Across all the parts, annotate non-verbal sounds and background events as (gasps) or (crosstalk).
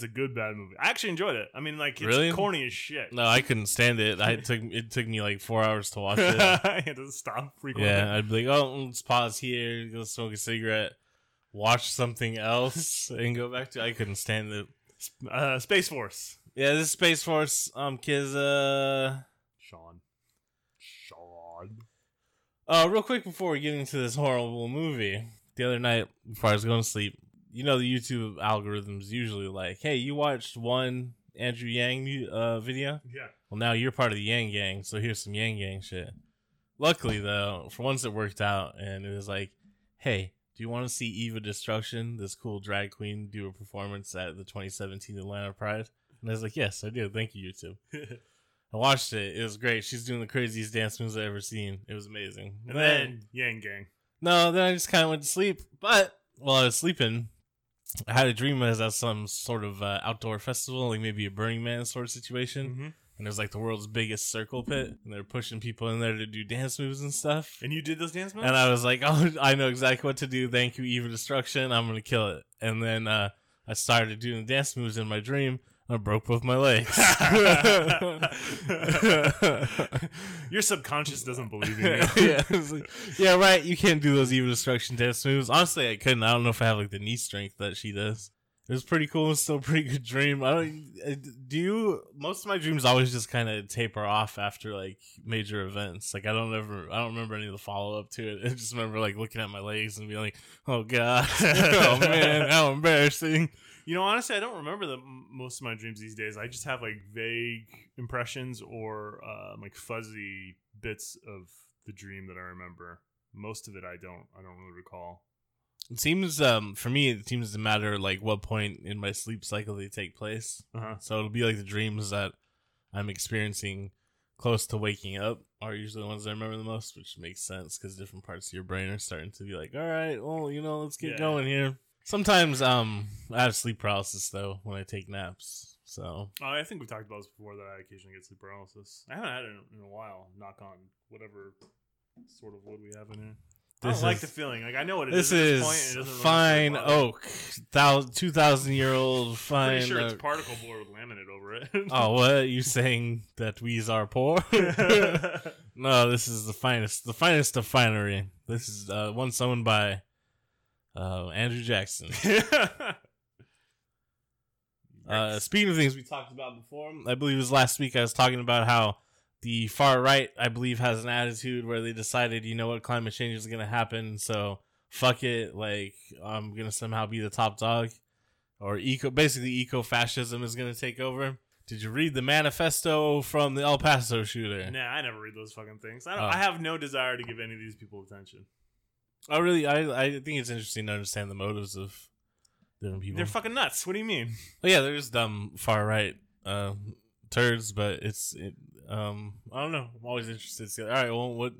it's a good bad movie. I actually enjoyed it. I mean, like it's Really? corny as shit. No, I couldn't stand it. I (laughs) took it took me like four hours to watch it. I had to stop frequently. yeah, I'd be like, oh, let's pause here, go smoke a cigarette, watch something else, (laughs) and go back to. I couldn't stand it. Uh, Space Force. Yeah, this is Space Force. Um, kids. Uh, Sean. Sean. uh, real quick before we get into this horrible movie, the other night before I was going to sleep, you know the YouTube algorithms usually like, hey, you watched one Andrew Yang uh video. Yeah. Well, now you're part of the Yang Gang, so here's some Yang Gang shit. Luckily, though, for once it worked out, and it was like, hey, do you want to see Eva Destruction, this cool drag queen, do a performance at the 2017 Atlanta Pride? And I was like, yes, I do. Thank you, YouTube. (laughs) I watched it. It was great. She's doing the craziest dance moves I've ever seen. It was amazing. And then Yang Gang. no, then I just kind of went to sleep. But while I was sleeping, I had a dream I was at some sort of uh, outdoor festival, like maybe a Burning Man sort of situation Mm-hmm. and there's like the world's biggest circle pit, and they're pushing people in there to do dance moves and stuff. And you did those dance moves? And I was like, (laughs) "Oh, I know exactly what to do. Thank you, Eva Destruction. I'm gonna kill it." And then uh, I started doing dance moves in my dream. I broke both my legs. (laughs) Your subconscious doesn't believe in you. (laughs) yeah, like, yeah, right. You can't do those Eva Destruction dance moves. Honestly, I couldn't. I don't know if I have like the knee strength that she does. It was pretty cool. It's still a pretty good dream. I don't. Do you? Most of my dreams always just kind of taper off after like major events. Like I don't ever. I don't remember any of the follow up to it. (laughs) I just remember like looking at my legs and being like, "Oh god, oh man, how embarrassing." You know, honestly, I don't remember the most of my dreams these days. I just have like vague impressions or uh, like fuzzy bits of the dream that I remember. Most of it, I don't. I don't really recall. It seems um for me it seems to matter like what point in my sleep cycle they take place. Uh-huh. So it'll be like the dreams that I'm experiencing close to waking up are usually the ones I remember the most, which makes sense because different parts of your brain are starting to be like, all right, well, you know, let's get Yeah. going here. Sometimes um I have sleep paralysis though when I take naps. So Oh, I think we talked about this before that I occasionally get sleep paralysis. I haven't had it in, in a while. Knock on whatever sort of wood we have in here. I This like is- the feeling. Like I know what it this is. at is point, and it doesn't really fine oak, thousand, two thousand year old (laughs) fine. Pretty sure it's particle board with laminate over it. (laughs) Oh, what are you saying that we's are poor? (laughs) no, this is the finest, the finest of finery. This is uh, one sewn by uh, Andrew Jackson. (laughs) Uh, speaking of things we talked about before, I believe it was last week I was talking about how the far right, I believe, has an attitude where they decided, you know what, climate change is going to happen, so fuck it, like I'm going to somehow be the top dog, or eco, basically eco fascism is going to take over. Did you read the manifesto from the El Paso shooter? nah, I never read those fucking things. I, don't, Oh. I have no desire to give any of these people attention. Oh, really? I I think it's interesting to understand the motives of different people. They're fucking nuts. What do you mean? Oh, yeah, there's dumb far right uh, turds, but it's it, um I don't know. I'm always interested to see. All right, well, what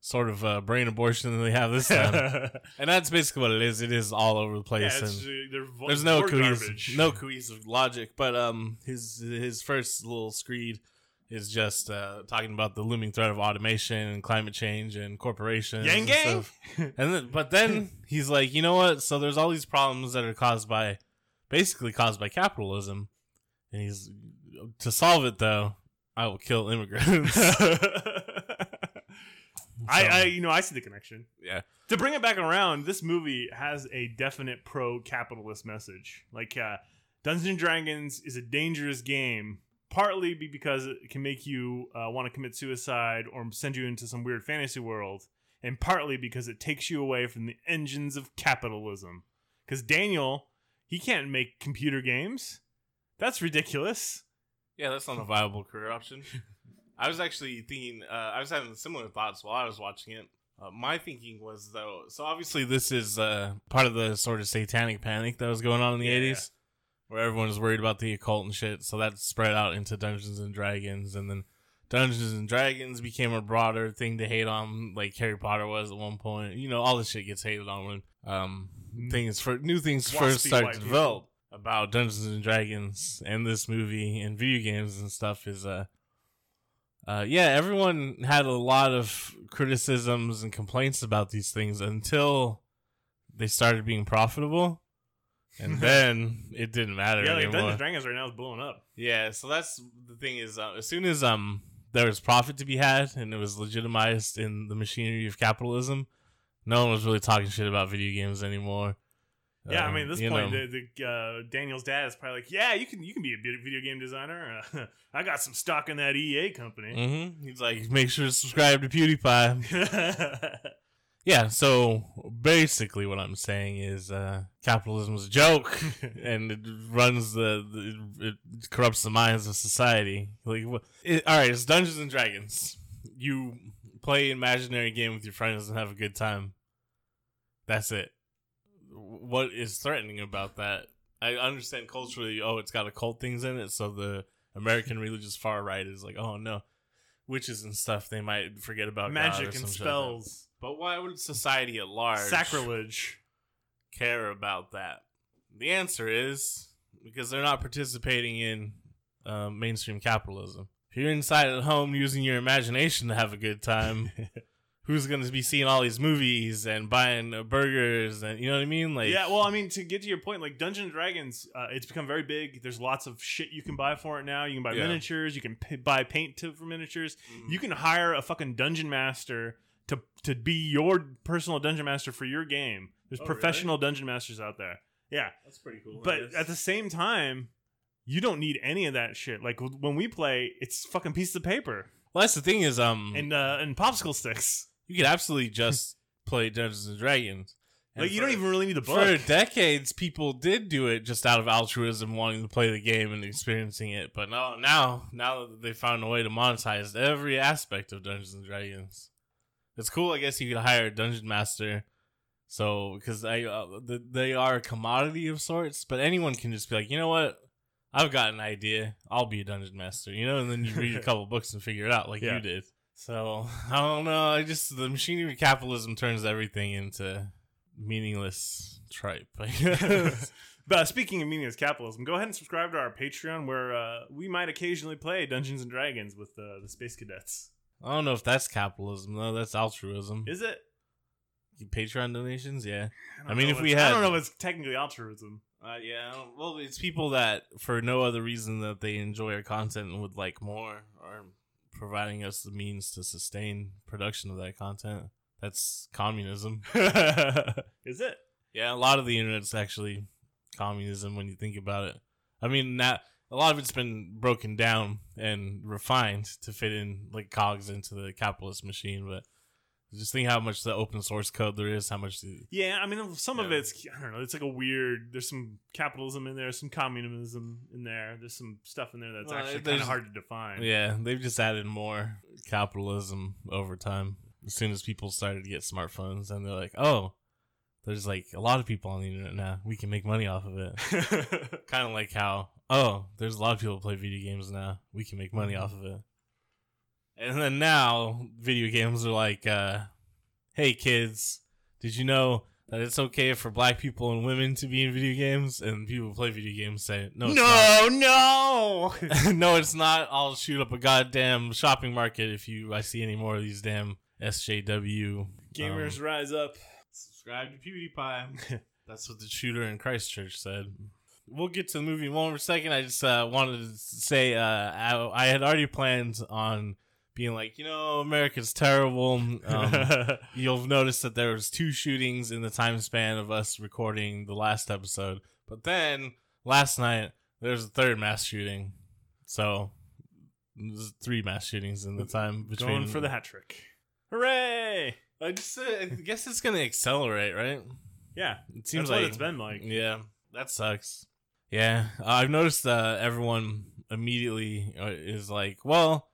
sort of uh, brain abortion do they have this time? (laughs) and that's basically what it is. It is all over the yeah, place, it's, and uh, they're vo- there's no more cohesive, garbage. no cohesive logic. But um, his his first little screed is just uh, talking about the looming threat of automation and climate change and corporations. Yang and gang. stuff. (laughs) And then, but then (laughs) he's like, you know what? So there's all these problems that are caused by, basically caused by capitalism, and he's to solve it though. I will kill immigrants. (laughs) I, I, you know, I see the connection. yeah, To bring it back around, this movie has a definite pro-capitalist message. Like, uh, Dungeons and Dragons is a dangerous game, partly be- because it can make you uh, want to commit suicide or send you into some weird fantasy world, and partly because it takes you away from the engines of capitalism. Because Daniel, he can't make computer games. That's ridiculous. yeah, that's not a viable career option. (laughs) I was actually thinking. Uh, I was having similar thoughts while I was watching it. Uh, my thinking was though, so obviously this is uh, part of the sort of satanic panic that was going on in the Yeah. eighties, where everyone was worried about the occult and shit. So that spread out into Dungeons and Dragons, and then Dungeons and Dragons became a broader thing to hate on, like Harry Potter was at one point. You know, all this shit gets hated on when um things for new things Waspy first start to people. develop about Dungeons and Dragons and this movie and video games and stuff is uh uh yeah everyone had a lot of criticisms and complaints about these things until they started being profitable, and then it didn't matter Yeah, like anymore. Dungeons Dragons right now is blowing up. Yeah, so that's the thing is, uh, as soon as um there was profit to be had and it was legitimized in the machinery of capitalism, no one was really talking shit about video games anymore. Yeah, I Um, mean, at this point, know, the, the uh, Daniel's dad is probably like, "Yeah, you can you can be a video game designer. Uh, (laughs) I got some stock in that EA company." mhm. he's like, make sure to subscribe to PewDiePie. (laughs) Yeah, so basically, what I'm saying is, uh, capitalism is a joke, (laughs) and it runs the, the it corrupts the minds of society. Like, it, all right, it's Dungeons and Dragons. You play an imaginary game with your friends and have a good time. That's it. What is threatening about that? I understand culturally. Oh, it's got occult things in it, so the American religious far right is like, oh no, witches and stuff. They might forget about Magic and some shit like spells, But why would society at large sacrilege. care about that? The answer is because they're not participating in uh, mainstream capitalism. If you're inside at home using your imagination to have a good time, (laughs) who's going to be seeing all these movies and buying uh, burgers and you know what I mean? Like, yeah, well, I mean, to get to your point, like Dungeons and Dragons, uh, it's become very big. There's lots of shit you can buy for it now. You can buy Yeah. miniatures. You can p- buy paint to, for miniatures. Mhm. You can hire a fucking dungeon master to to be your personal dungeon master for your game. There's Oh, really? professional dungeon masters out there. Yeah, that's pretty cool. but at the same time, you don't need any of that shit. Like when we play, it's fucking pieces of paper well, that's the thing is, um, and uh, and popsicle sticks. you could absolutely just (laughs) play Dungeons and Dragons. And Like you don't even really need the book. For decades, people did do it just out of altruism, wanting to play the game and experiencing it. But now, now, now that they found a way to monetize every aspect of Dungeons and Dragons, it's cool. I guess you could hire a dungeon master. So, because I, uh, the, they are a commodity of sorts, but anyone can just be like, you know what, I've got an idea. I'll be a dungeon master, you know, and then you read a (laughs) couple books and figure it out, like Yeah. you did. So (laughs) I don't know. I just the machinery of capitalism turns everything into meaningless tripe. I guess. (laughs) But uh, speaking of meaningless capitalism, go ahead and subscribe to our Patreon where uh, we might occasionally play Dungeons and Dragons with uh, the Space Cadets. I don't know if that's capitalism though. That's altruism. Is it? Patreon donations, yeah. don't I mean, if we it's- I don't know if it's technically altruism. Uh, yeah. Well, it's people that for no other reason that they enjoy our content and would like more are providing us the means to sustain production of that content. That's communism. (laughs) Is it? Yeah, a lot of the internet's actually communism when you think about it. I mean, that a lot of it's been broken down and refined to fit in like cogs into the capitalist machine. But just think how much the open source code there is, how much the Yeah, I mean, some of it's I don't know. It's like a weird. There's some capitalism in there, some communism in there. There's some stuff in there that's Well, actually kind of hard to define. yeah they've just added more capitalism over time. As soon as people started to get smartphones, and they're like, oh. There's like a lot of people on the internet now. We can make money off of it. (laughs) kind of like how oh there's a lot of people who play video games now we can make money off of it and then now video games are like uh hey kids did you know that it's okay for black people and women to be in video games and people who play video games say no no, no. (laughs) no it's not i'll shoot up a goddamn shopping market if you i see any more of these damn sjw Gamers um, rise up. subscribe to pewdiepie (laughs) That's what the shooter in Christchurch said. We'll get to the movie in one more second. I just uh, wanted to say uh, I, I had already planned on being like, you know, America's terrible. Um, (laughs) you'll notice that there was two shootings in the time span of us recording the last episode. But then last night there was a third mass shooting. So three mass shootings in the time between. Going for the hat trick. Hooray! I just uh, I guess it's gonna accelerate, right? Yeah, It seems that's like what it's been like. Yeah, that sucks. Yeah, uh, I've noticed uh, everyone immediately uh, is like, well,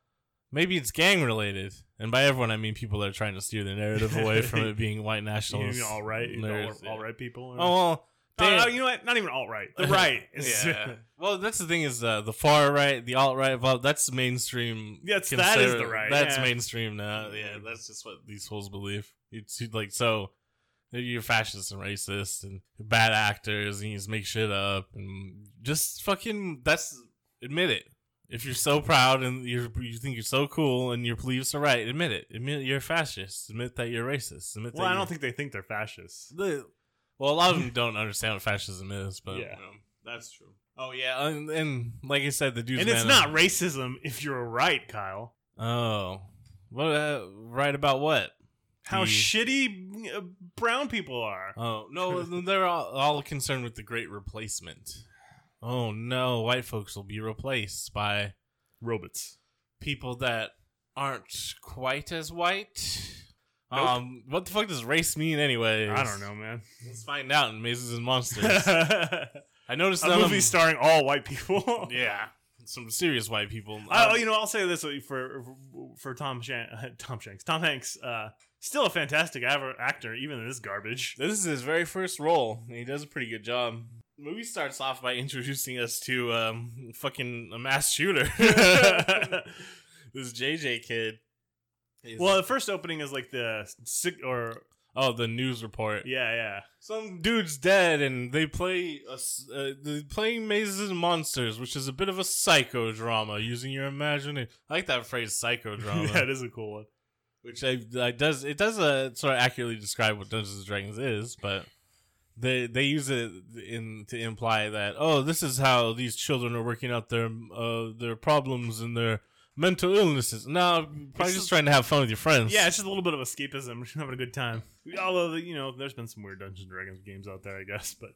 maybe it's gang related, and by everyone I mean people that are trying to steer the narrative away from it being (laughs) white You nationalists all right all, right people. or- Oh well, damn. no, you know what? Not even alt right. (laughs) The right. yeah. (laughs) Well, that's the thing is uh, the far right, the alt right. Well, that's mainstream. That's- that is the right, That's yeah. mainstream now. Yeah, that's just what these fools believe. It's like so. You're fascist and racist and bad actors, and you just make shit up and just fucking. That's admit it. If you're so proud and you're you think you're so cool and your beliefs are right, admit it. Admit you're fascist. Admit that you're racist. Admit well, I don't think they think they're fascists. the Well, a lot of them don't understand what fascism is, but Yeah. you know, that's true. Oh yeah, and, and like I said, the dude's and it's not racism if you're right, Kyle. Oh, what? Uh, right about what? How The- shitty uh, brown people are. Oh no, (laughs) they're all, all concerned with the Great Replacement. Oh no, white folks will be replaced by Robots. people that aren't quite as white. Nope. Um, what the fuck does race mean anyway? I don't know, man. Let's find out in Mazes and Monsters. (laughs) I noticed none movie starring all white people. (laughs) yeah, some serious white people. I, Um, you know, I'll say this for for Tom Shan- Tom Shanks, Tom Hanks, uh, still a fantastic actor, even in this garbage. This is his very first role, and he does a pretty good job. The movie starts off by introducing us to um, fucking a mass shooter. (laughs) this JJ kid. is- well, the first opening is like the sick or oh, the news report. yeah, yeah. Some dude's dead, and they play a, uh, they playing mazes and monsters, which is a bit of a psychodrama using your imagination. I like that phrase, psychodrama. (laughs) yeah, it is a cool one. Which I, I does it does uh, sort of accurately describe what Dungeons and Dragons is, but they they use it in to imply that oh this is how these children are working out their uh their problems and their mental illnesses. No, probably just trying to have fun with your friends. Yeah, it's just a little bit of escapism, (laughs) just having a good time. Although you know, there's been some weird Dungeons and Dragons games out there, I guess. But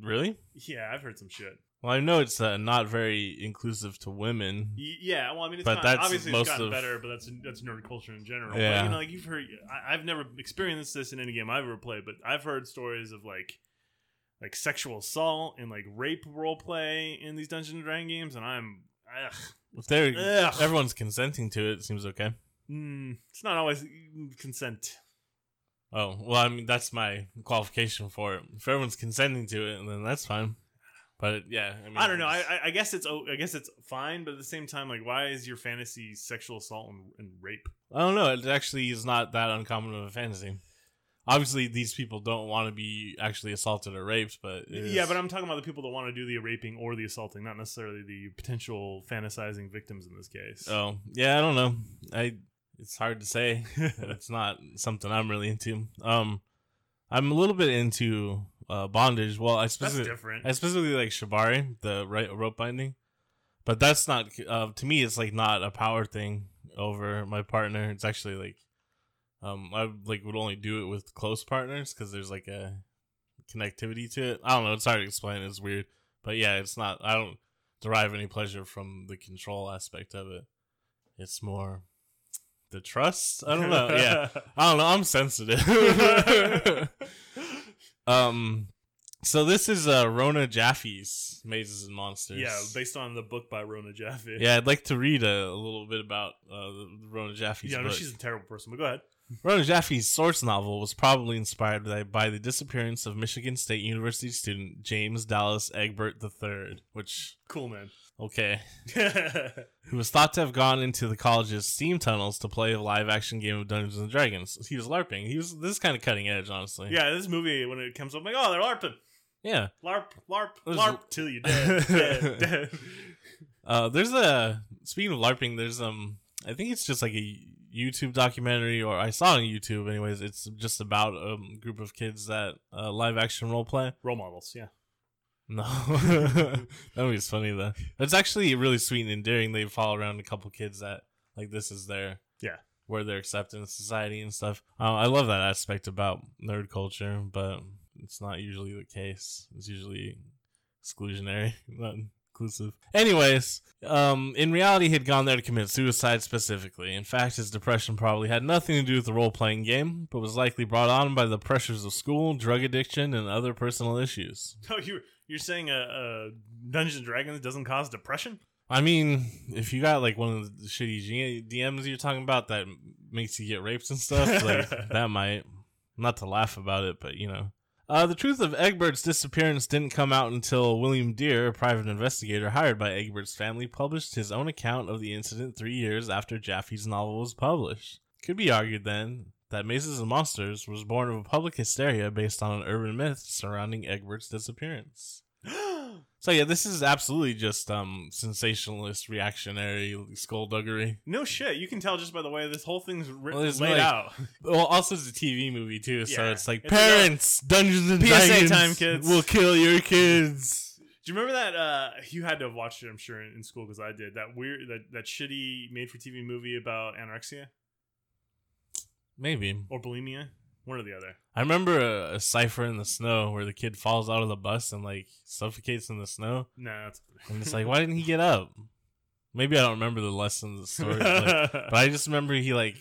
really. yeah, I've heard some shit. Well, I know it's uh, not very inclusive to women. Y- Yeah, well, I mean, it's But not, that's obviously most it's gotten of- better, but that's that's nerd culture in general. Yeah. But, you know, like you've heard, I, I've never experienced this in any game I've ever played, but I've heard stories of like like sexual assault and like rape role play in these Dungeons and Dragons games, and I'm ugh, If they're Ugh. everyone's consenting to it, it seems okay. mm, it's not always consent. Oh well, I mean that's my qualification for it. If everyone's consenting to it, then that's fine. But yeah, I mean, I don't know. I, I- guess it's I guess it's fine, but at the same time, like, why is your fantasy sexual assault and, and rape? I don't know. It actually is not that uncommon of a fantasy. Obviously, these people don't want to be actually assaulted or raped, but Yeah, but I'm talking about the people that want to do the raping or the assaulting, not necessarily the potential fantasizing victims in this case. oh yeah, I don't know. I it's hard to say. (laughs) it's not something I'm really into. Um, I'm a little bit into uh, bondage. Well, I specifically different. I specifically like shibari, the right rope binding, but that's not uh, to me. It's like not a power thing over my partner. It's actually like um I like would only do it with close partners because there's like a connectivity to it. I don't know. It's hard to explain. It's weird, but yeah, it's not. I don't derive any pleasure from the control aspect of it. It's more the trust. I don't know. Yeah, (laughs) I don't know. I'm sensitive. (laughs) (laughs) um. So this is uh Rona Jaffe's Mazes and Monsters. yeah, based on the book by Rona Jaffe. yeah. I'd like to read a, a little bit about uh, the Rona Jaffe's yeah. No, book. she's a terrible person. But go ahead. Rona Jaffe's source novel was probably inspired by, by the disappearance of Michigan State University student James Dallas Egbert III, which Cool man. Okay, (laughs) who was thought to have gone into the college's steam tunnels to play a live action game of Dungeons and Dragons. He was LARPing. He was this is kind of cutting edge, honestly. yeah, this movie when it comes up, I'm like, oh, they're larping, yeah. larp, larp, There's- larp till you dead, (laughs) dead, dead. Uh, there's a speaking of LARPing, there's um, I think it's just like a YouTube documentary, or I saw on YouTube. Anyways, it's just about a group of kids that uh, live action role play. Role models. Yeah. No, (laughs) that movie's funny though. It's actually really sweet and endearing. They follow around a couple kids that like this is their Yeah. where they're accepted in society and stuff. Uh, I love that aspect about nerd culture, but it's not usually the case. It's usually exclusionary, (laughs) not inclusive. Anyways, um, in reality, he had gone there to commit suicide specifically. In fact, his depression probably had nothing to do with the role playing game, but was likely brought on by the pressures of school, drug addiction, and other personal issues. (laughs) Oh, you you're saying a, a Dungeons and Dragons doesn't cause depression? I mean, if you got like one of the shitty DMs you're talking about that makes you get raped and stuff, like (laughs) that might. Not to laugh about it, but you know. Uh, the truth of Egbert's disappearance didn't come out until William Dear, a private investigator hired by Egbert's family, published his own account of the incident three years after Jaffe's novel was published. Could be argued then that Mazes and Monsters was born of a public hysteria based on an urban myth surrounding Egbert's disappearance. (gasps) So yeah, this is absolutely just um sensationalist, reactionary skullduggery. No shit. You can tell just by the way this whole thing's written, Well, laid like- out. (laughs) Well, also it's a TV movie too, so Yeah. it's like It's like parents, Dungeons and PSA Dragons time, kids. will kill your kids. Do you remember that? Uh, you had to have watched it, I'm sure, in, in school because I did. That weird, that that shitty made-for-TV movie about anorexia Maybe or bulimia, one or the other. I remember a, a cipher in the snow where the kid falls out of the bus and like suffocates in the snow, No, that's. and it's like, (laughs) why didn't he get up? Maybe I don't remember the lesson of the story, but, (laughs) but I just remember he like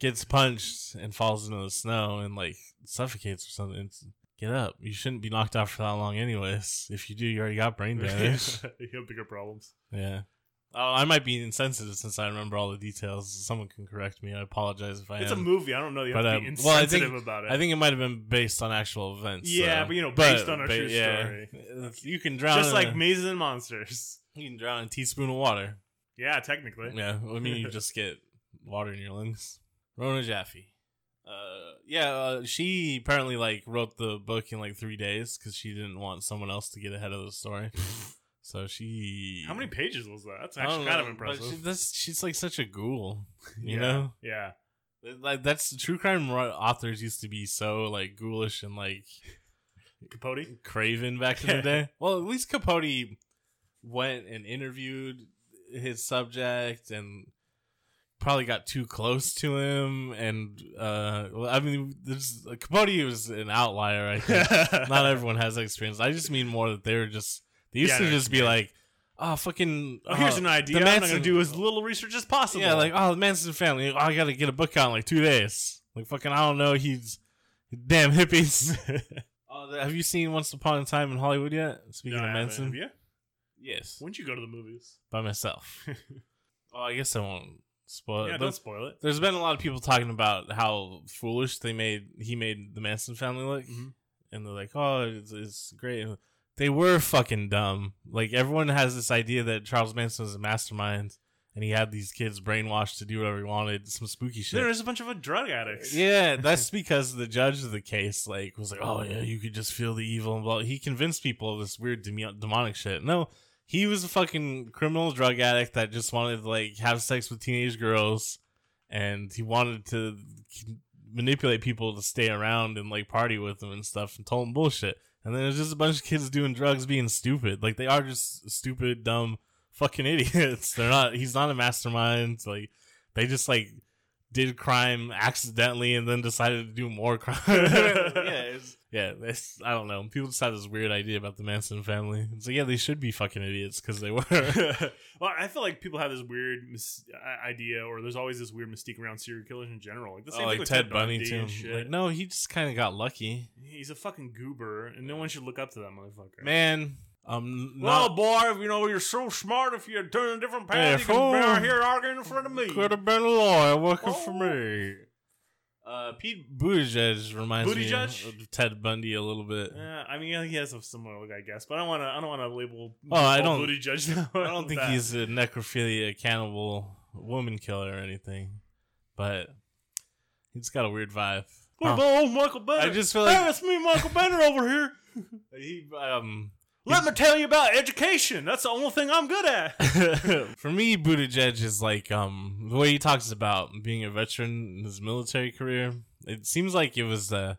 gets punched and falls into the snow and like suffocates or something. It's, get up! You shouldn't be knocked out for that long, anyways. If you do, you already got brain (laughs) damage. you have bigger problems. yeah. Oh, I might be insensitive since I remember all the details. Someone can correct me. I apologize if I It's a movie. I don't know. You have But, to um, be well, I insensitive think- about it. I think it might have been based on actual events. Yeah, so- but, you know, based on a true story. You can drown. just like a, mazes and monsters. you can drown in a teaspoon of water. Yeah, technically. Yeah, I mean you (laughs) just get water in your lungs. Rona Jaffe. Uh, yeah, uh, she apparently like wrote the book in like three days because she didn't want someone else to get ahead of the story. (laughs) so she. How many pages was that? That's actually kind of know, but impressive. She, she's like such a ghoul, (laughs) you yeah. know. Yeah. Like that's true crime authors used to be so like ghoulish and like Capote. Craven back in the (laughs) day. Well, at least Capote went and interviewed his subject and probably got too close to him. And uh, well, I mean, there's Capote was an outlier. I think (laughs) not everyone has that experience. I just mean more that they were just they used Yeah, to no, just be yeah. like, oh fucking. Oh, here's uh, an idea. the I'm gonna do as little research as possible. Yeah, like oh, the Manson family. Oh, I gotta get a book out in like two days. Like fucking, I don't know. He's damn hippies. Oh, (laughs) have you seen Once Upon a Time in Hollywood yet? Speaking No, of. Manson, you? yes, When'd you go to the movies? by myself. (laughs) oh, I guess I won't spoil yeah, it. don't spoil it. there's been a lot of people talking about how foolish they made he made the Manson family look, Mhm. and they're like, "Oh, it's, it's great." They were fucking dumb. Like everyone has this idea that Charles Manson was a mastermind, and he had these kids brainwashed to do whatever he wanted. Some spooky shit. There's a bunch of drug addicts. (laughs) Yeah, that's because the judge of the case like was like, "Oh yeah, you could just feel the evil." And blah. He convinced people of this weird demi- demonic shit. No, he was a fucking criminal drug addict that just wanted to like have sex with teenage girls, and he wanted to manipulate people to stay around and like party with him and stuff, and told them bullshit. And then there's just a bunch of kids doing drugs, being stupid. Like they are just stupid, dumb, fucking (laughs) idiots. They're not. He's not a mastermind. Like they just like did crime accidentally and then decided to do more crime. (laughs) yeah, (laughs) it's, yeah. It's, I don't know. People just have this weird idea about the Manson family. It's like, yeah, they should be fucking idiots because they were. (laughs) well, I feel like people have this weird mis- idea, or there's always this weird mystique around serial killers in general. Like the same oh, like with Ted Bundy too. Like, no, he just kind of got lucky, He's a fucking goober, and no one should look up to that motherfucker. man. Um, well, boy, you know you're so smart. If you turn a different path, you fool. be out here arguing in front of me. could have been a lawyer working for Oh. me. Uh, Pete Buttigieg reminds me of Ted Bundy a little bit. Yeah, I mean, he has a similar look, I guess, but I don't want to. I don't want to label. Oh, I don't- judge now. (laughs) I don't think that. he's a necrophilia cannibal woman killer or anything, but he's got a weird vibe. What Huh. about old Michael Bennet? I just feel like- hey, it's me, Michael Bennet, over here. (laughs) He, um, Let me tell you about education. That's the only thing I'm good at. (laughs) for me, Buttigieg is like um the way he talks about being a veteran in his military career. It seems like it was uh,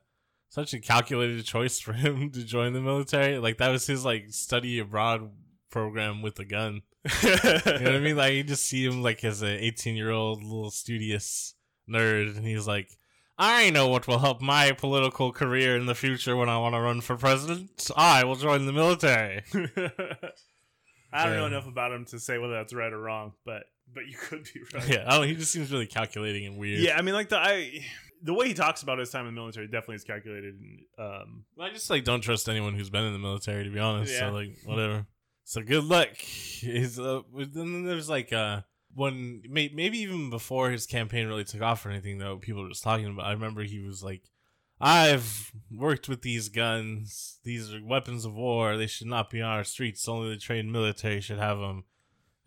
such a calculated choice for him (laughs) to join the military. Like that was his like study abroad program with a gun. (laughs) You know what I mean? Like you just see him like as an 18 year old little studious nerd, and he's like, I know what will help my political career in the future when I want to run for president. I will join the military. (laughs) I don't know enough about him to say whether that's right or wrong, but but you (laughs) could be right. yeah, I don't, he just seems really calculating and weird. Yeah, I mean, like the I, the way he talks about his time in the military definitely is calculated. And, um, I just like don't trust anyone who's been in the military to be honest. Yeah. So like whatever. So good luck. He's uh, then there's like uh when may, maybe even before his campaign really took off or anything though people were just talking about. I remember he was like, "I've worked with these guns. These are weapons of war. They should not be on our streets. Only the trained military should have them."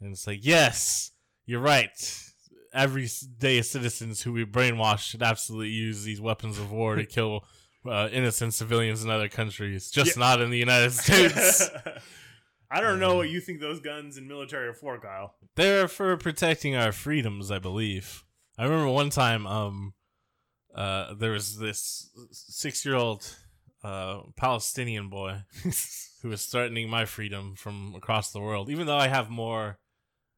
And it's like, yes, you're right. Everyday citizens who we brainwash should absolutely use these weapons of war to (laughs) kill uh, innocent civilians in other countries, just Yeah. not in the United States. (laughs) I don't know Um, what you think those guns and military are for, Kyle. They're for protecting our freedoms, I believe. I remember one time, um, uh, there was this six-year-old uh, Palestinian boy (laughs) who was threatening my freedom from across the world. Even though I have more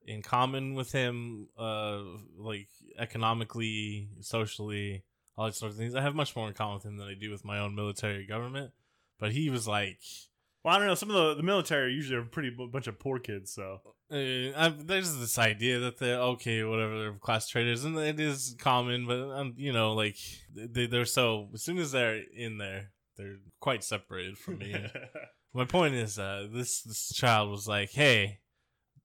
in common with him, uh, like economically, socially, all these sorts of things, I have much more in common with him than I do with my own military government. But he was like, Well, I don't know. Some of the, the military usually are pretty b- bunch of poor kids, so Uh, I, there's this idea that they're okay, whatever, they're class traders, and it is common, but um, you know, like they, they're so as soon as they're in there, they're quite separated from me. (laughs) My point is, uh, this this child was like, "Hey,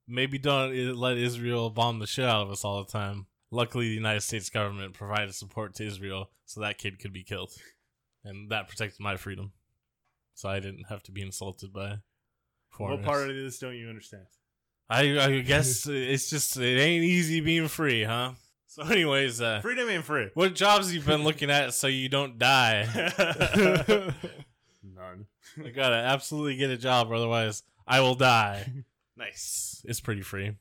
maybe don't i- let Israel bomb the shit out of us all the time." Luckily, the United States government provided support to Israel, so that kid could be killed, and that protected my freedom, so I didn't have to be insulted by what part of this don't you understand? I I (laughs) guess it's just it ain't easy being free, huh? So, (laughs) anyways, uh, Freedom ain't free. what jobs you been looking at so you don't die? (laughs) None. I gotta absolutely get a job, or otherwise I will die. nice, it's pretty free.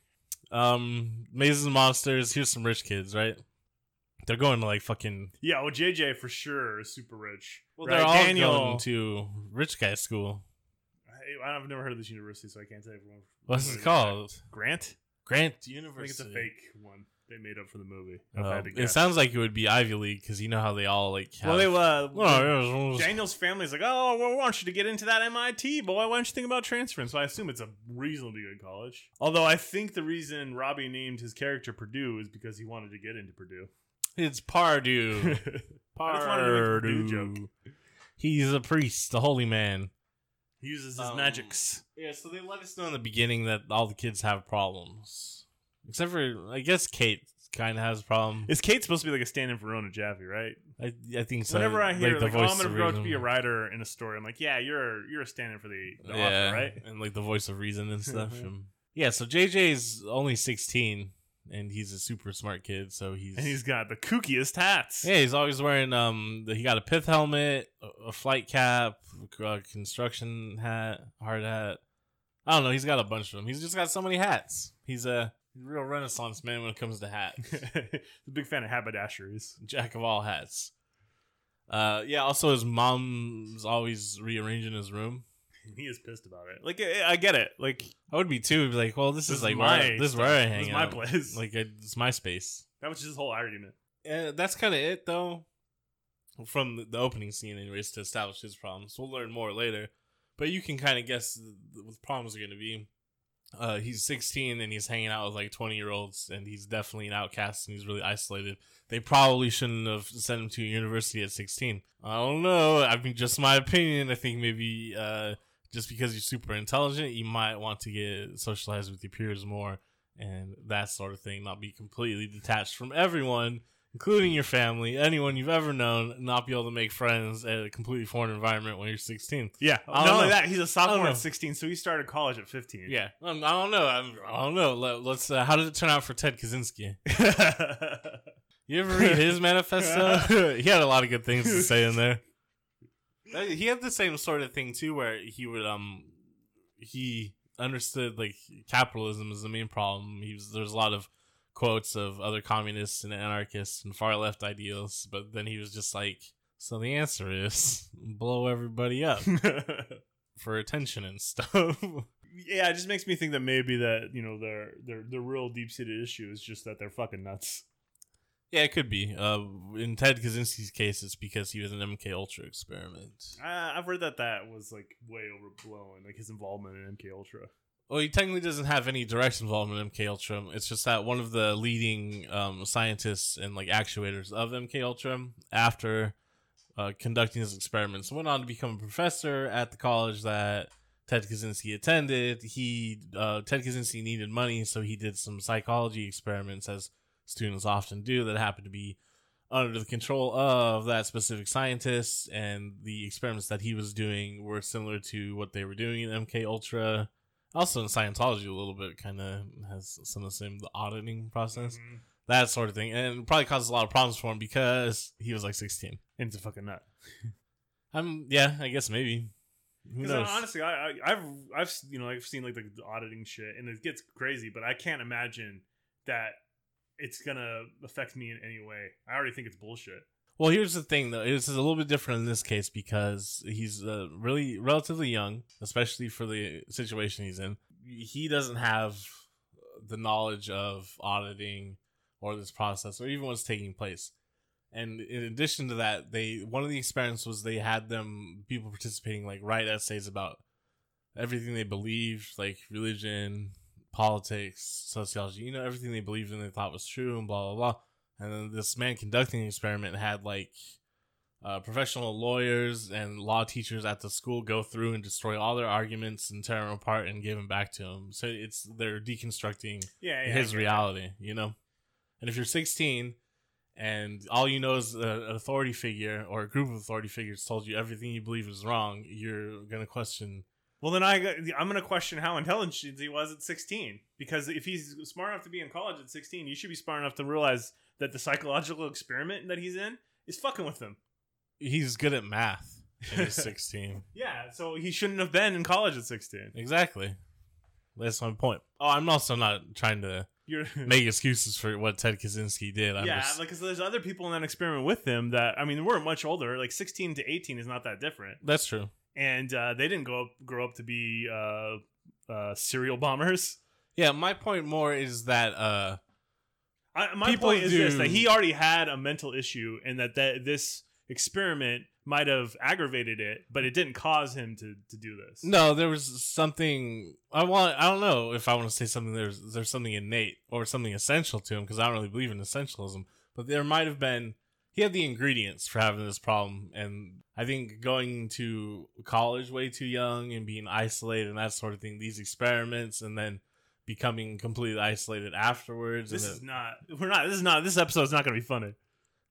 Um, Mazes and Monsters. Here's some rich kids, right? They're going to like fucking. Yeah, well, JJ for sure is super rich. Well, Right, they're all Daniel. going to rich guy school. I, I've never heard of this university, so I can't tell you. What What's what it is called? Grant. Grant University. I think University. it's a fake one they made up for the movie. Uh, it sounds like it would be Ivy League because you know how they all like. Have, well, they uh, Well, Daniel's family's like, oh, well, we want you to get into that MIT, boy. Why don't you think about transferring? So I assume it's a reasonably good college. Although I think the reason Robbie named his character Purdue is because he wanted to get into Purdue. It's Pardue. (laughs) I just wanted to make a Purdue Pardue. He's a priest, a holy man. He uses his Um, magics. Yeah, so they let us know in the beginning that all the kids have problems. Except for, I guess Kate kind of has a problem. Is Kate supposed to be like a stand-in for Rona Jaffe, right? I, I think so. Whenever I hear the like, oh, voice I'm gonna of grow up to be a writer in a story, I'm like, yeah, you're you're a stand-in for the, the yeah, author, right? And like the voice of reason and (laughs) stuff. And- yeah, so JJ's only 16 and he's a super smart kid, so he's. And he's got the kookiest hats. Yeah, he's always wearing um. the- He got a pith helmet, a, a flight cap, a construction hat, hard hat. I don't know. He's got a bunch of them. He's just got so many hats. He's a real renaissance man when it comes to hats. (laughs) A big fan of haberdasheries. Jack of all hats. Uh, yeah. Also, his mom's always rearranging his room. (laughs) He is pissed about it. Like I I get it. Like I would be too. Be like, well, this, This is is like my where, this is where stuff. I This hang is my out. place. Like it's my space. that was his whole argument. Uh, that's kind of it, though. From the, the opening scene, anyways, to establish his problems. We'll learn more later, but you can kind of guess th- th- what the problems are going to be. Uh, he's 16 and he's hanging out with like 20 year olds, and he's definitely an outcast and he's really isolated. They probably shouldn't have sent him to university at 16. I don't know. I mean, just my opinion. I think maybe uh, just because you're super intelligent, you might want to get socialized with your peers more and that sort of thing, not be completely detached from everyone, including your family, anyone you've ever known, not be able to make friends at a completely foreign environment when you're 16. Yeah. I Not don't only that, he's a sophomore at 16, so he started college at 15. Yeah, um, I don't know. I'm, I don't know. Let, let's. Uh, how did it turn out for Ted Kaczynski? (laughs) You ever read his manifesto? (laughs) (laughs) he had a lot of good things to say in there. He had the same sort of thing too, where he would um he understood like capitalism is the main problem. He was there's a lot of quotes of other communists and anarchists and far left ideals, but then he was just like, so the answer is (laughs) blow everybody up (laughs) for attention and stuff. yeah, it just makes me think that maybe that you know their their the real deep seated issue is just that they're fucking nuts. Yeah, it could be. Uh, in Ted Kaczynski's case, it's because he was an MK Ultra experiment. I, I've heard that that was like way overblown, like his involvement in MK Ultra. Well, he technically doesn't have any direct involvement in MK Ultra. It's just that one of the leading um, scientists and like actuators of MK Ultra, after uh, conducting his experiments, went on to become a professor at the college that Ted Kaczynski attended. He uh, Ted Kaczynski needed money, so he did some psychology experiments, as students often do, that happened to be under the control of that specific scientist. And the experiments that he was doing were similar to what they were doing in MK Ultra. Also in Scientology, a little bit kind of has some of the same the auditing process, Mhm. that sort of thing, and probably causes a lot of problems for him because he was like 16. And it's a fucking nut. (laughs) I'm yeah, I guess maybe. Who knows? honestly, I, I, I've I've you know I've seen like the auditing shit, and it gets crazy. But I can't imagine that it's gonna affect me in any way. I already think it's bullshit. Well, here's the thing, though. It's a little bit different in this case because he's uh, really relatively young, especially for the situation he's in. He doesn't have the knowledge of auditing or this process or even what's taking place. And in addition to that, they one of the experiments was they had them people participating like write essays about everything they believed, like religion, politics, sociology, you know, everything they believed and they thought was true and blah blah blah. And then this man conducting the experiment had like uh, professional lawyers and law teachers at the school go through and destroy all their arguments and tear them apart and give them back to him. So it's they're deconstructing Yeah, yeah his reality, you know. And if you're 16 and all you know is an authority figure or a group of authority figures told you everything you believe is wrong, you're gonna question. Well, then I I'm gonna question how intelligent he was at 16. Because if he's smart enough to be in college at 16, you should be smart enough to realize that the psychological experiment that he's in is fucking with him. He's good at math. He's (laughs) 16. Yeah, so he shouldn't have been in college at 16. exactly. That's my point. Oh, I'm also not trying to You're (laughs) make excuses for what Ted Kaczynski did. I'm yeah, just, because there's other people in that experiment with him that I mean, they weren't much older. Like 16 to 18 is not that different, that's true. And uh, they didn't go up, grow up to be uh, uh, serial bombers. Yeah, my point more is that uh I, my People point is this: that he already had a mental issue, and that that this experiment might have aggravated it, but it didn't cause him to to do this. no, there was something I want. I don't know if I want to say something. There's there's something innate or something essential to him because I don't really believe in essentialism. But there might have been. He had the ingredients for having this problem, and I think going to college way too young and being isolated and that sort of thing. These experiments and then becoming completely isolated afterwards. This is then- not. We're not. This is not. This episode's not going to be funny.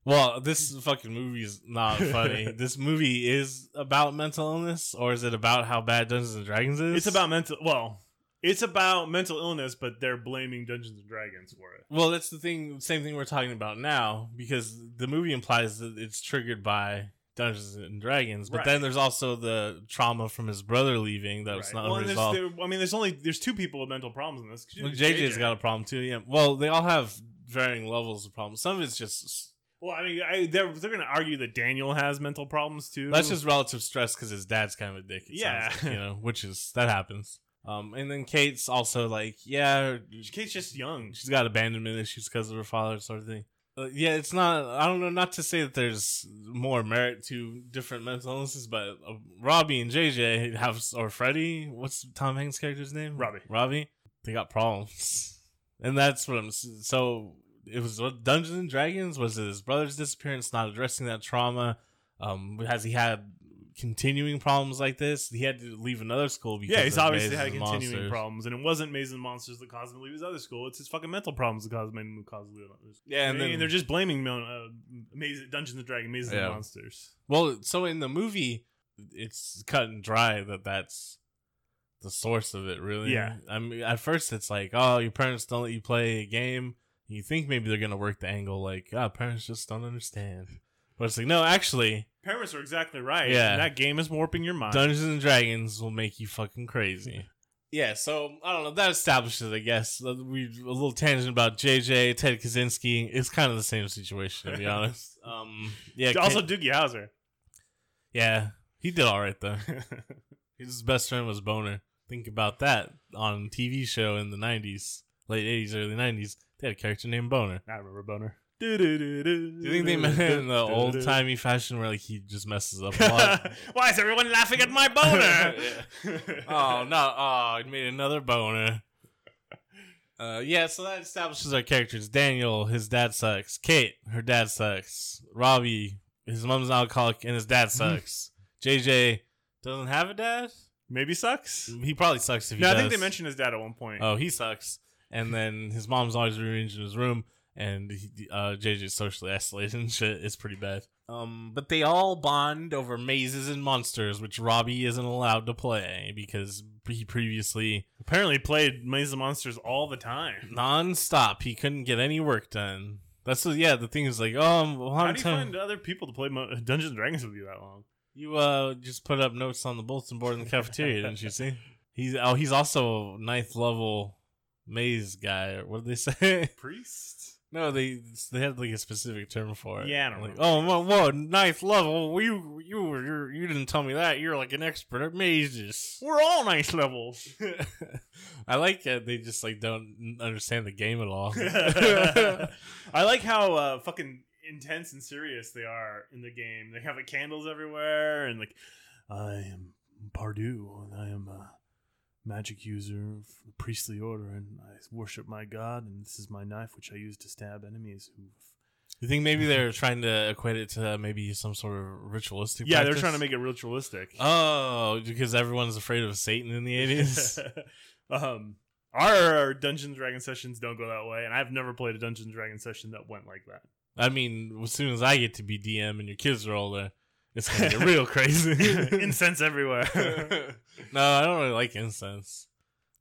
Well, this fucking movie is not (laughs) funny. this movie is about mental illness, or is it about how bad Dungeons and Dragons is? It's about mental. Well, it's about mental illness, but they're blaming Dungeons and Dragons for it. Well, that's the thing. Same thing we're talking about now, because the movie implies that it's triggered by Dungeons and Dragons, but Right. then there's also the trauma from his brother leaving that was not well, there, I mean, there's only there's two people with mental problems in this. Well, JJ's got a problem too. Yeah. Well, they all have varying levels of problems. Some of it's just Well, I mean, I, they're they're going to argue that Daniel has mental problems too. that's just relative stress because his dad's kind of a dick. Yeah. like, you know, which is that happens. Um, and then Kate's also like, yeah, Kate's just young. she's got abandonment issues because of her father, sort of thing. Uh, yeah, it's not. I don't know. Not to say that there's more merit to different mental illnesses, but uh, Robbie and JJ have, or Freddie. What's Tom Hanks' character's name? Robbie. Robbie. They got problems, (laughs) and that's what I'm. So it was what Dungeons and Dragons. Was it his brother's disappearance? Not addressing that trauma. Um, has he had continuing problems like this? He had to leave another school because Yeah, he's obviously mazes had continuing monsters. problems, and it wasn't Maze and Monsters that caused him to leave his other school. It's his fucking mental problems that caused him to cause him to leave others. Yeah, and mean, then they're just blaming uh, Maze, Dungeons and Dragons, Mazes Yeah. and Monsters. Well, so in the movie, it's cut and dry that that's the source of it. Really, Yeah. I mean, at first it's like, oh, your parents don't let you play a game. You think maybe they're gonna work the angle like, ah, parents just don't understand. But it's like, no, actually, Parents are exactly right. Yeah. that game is warping your mind. Dungeons and Dragons will make you fucking crazy. Yeah, so I don't know. That establishes, I guess. We a little tangent about JJ Ted Kaczynski. It's kind of the same situation, to be (laughs) honest. Um, yeah. also, Doogie Howser. yeah, he did all right though. (laughs) His best friend was Boner. Think about that on a TV show in the '90s, late '80s, early '90s. They had a character named Boner. I remember Boner. Do you think they meant it in the old timey fashion where like he just messes up a lot? (laughs) Why is everyone laughing at my boner? (laughs) oh no! Oh, I made another boner. Uh, yeah, so that establishes our characters. Daniel, his dad sucks. Kate, her dad sucks. Robbie, his mom's an alcoholic and his dad sucks. JJ doesn't have a dad. Maybe sucks. He probably sucks if he No, I does. think they mentioned his dad at one point. Oh, he sucks. And then his mom's always rearranging his room, and he, uh, JJ's socially isolated and shit. It's pretty bad. Um, but they all bond over mazes and monsters, which Robbie isn't allowed to play because he previously Apparently played mazes and Monsters all the time. nonstop he couldn't get any work done. That's the, yeah. The thing is like, oh, well, How I'm do you telling- find other people to play Mo- Dungeons and Dragons with you that long? You uh just put up notes on the bulletin board in the cafeteria, didn't you see? (laughs) He's oh he's also a ninth level maze guy. What did they say? Priest. No, they they had like a specific term for it. Yeah, I don't like, oh, whoa, whoa, ninth level. You you were you didn't tell me that. You're like an expert at mazes. We're all nice levels. (laughs) I like that they just like don't understand the game at all. (laughs) (laughs) I like how uh, fucking intense and serious they are in the game. They have like candles everywhere, and like, I am Pardieu, and I am a magic user of the priestly order, and I worship my god, and this is my knife, which I use to stab enemies who. you think maybe (laughs) they're trying to equate it to maybe some sort of ritualistic? Yeah, they're trying to make it ritualistic. Oh, because everyone's afraid of Satan in the (laughs) eighties. um, our Dungeons and Dragon sessions don't go that way, and I've never played a Dungeons and Dragon session that went like that. I mean, as soon as I get to be DM and your kids are older, it's gonna get real crazy. (laughs) Incense everywhere. (laughs) no, I don't really like incense.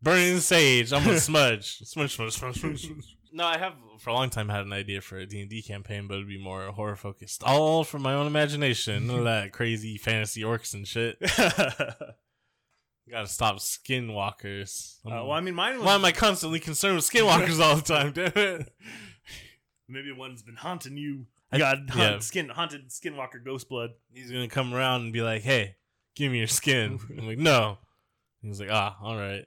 Burning sage. I'm a (laughs) smudge. Smudge, smudge, smudge, smudge. smudge. No, I have for a long time had an idea for a D and D campaign, but it'd be more horror focused. All from my own imagination. None of that crazy fantasy orcs and shit. Gotta stop skinwalkers. Uh, well, I mean, mine was Why am I constantly concerned with skinwalkers all the time, damn it? maybe one's been haunting you. I- God, yeah. skin haunted skinwalker ghost blood. He's gonna come around and be like, "Hey, give me your skin." I'm like, "No." He's like, "Ah, all right."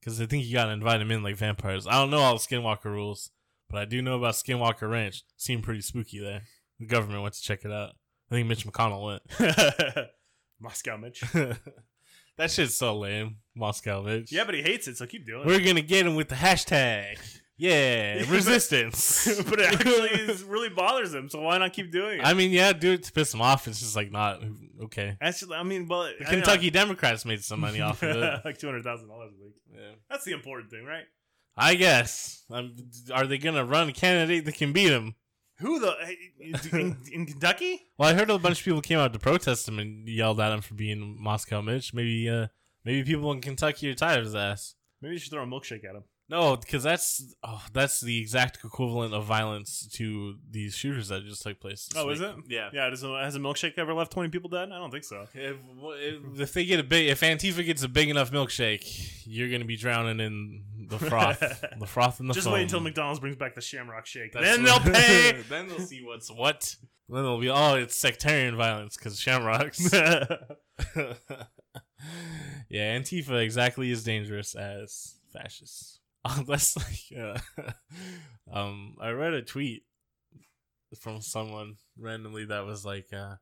Because I think you gotta invite him in like vampires. I don't know all the Skinwalker rules, but I do know about Skinwalker Ranch. Seemed pretty spooky there. The government went to check it out. I think Mitch McConnell went. (laughs) Moscow Mitch. (laughs) that shit's so lame, Moscow Mitch. Yeah, but he hates it, so keep doing it. We're gonna get him with the hashtag. Yeah, (laughs) resistance. (laughs) but it actually is, really bothers him, so why not keep doing it? I mean, yeah, do it to piss him off. It's just like not okay. Actually, I mean, well, The Kentucky Democrats made some money off of it. (laughs) like two hundred thousand dollars a week. Yeah. That's the important thing, right? I guess. Um, are they gonna run a candidate that can beat him? Who the in, in Kentucky? Well, I heard a bunch of people came out to protest him and yelled at him for being Moscow Mitch. Maybe, uh, maybe people in Kentucky are tired of his ass. Maybe you should throw a milkshake at him. No, because that's oh, that's the exact equivalent of violence to these shooters that just took place. this Oh, is it? Yeah. Yeah. Does a, has a milkshake ever left twenty people dead? I don't think so. If, if, if they get a big, if Antifa gets a big enough milkshake, you're gonna be drowning in the (laughs) froth, the froth and the Just foam. wait until McDonald's brings back the Shamrock Shake. That's then they'll pay. (laughs) then they'll see what's what. Then they'll be oh, it's sectarian violence because Shamrocks. (laughs) yeah, Antifa exactly as dangerous as fascists. (laughs) Unless like, uh, (laughs) um, I read a tweet from someone randomly that was like, uh,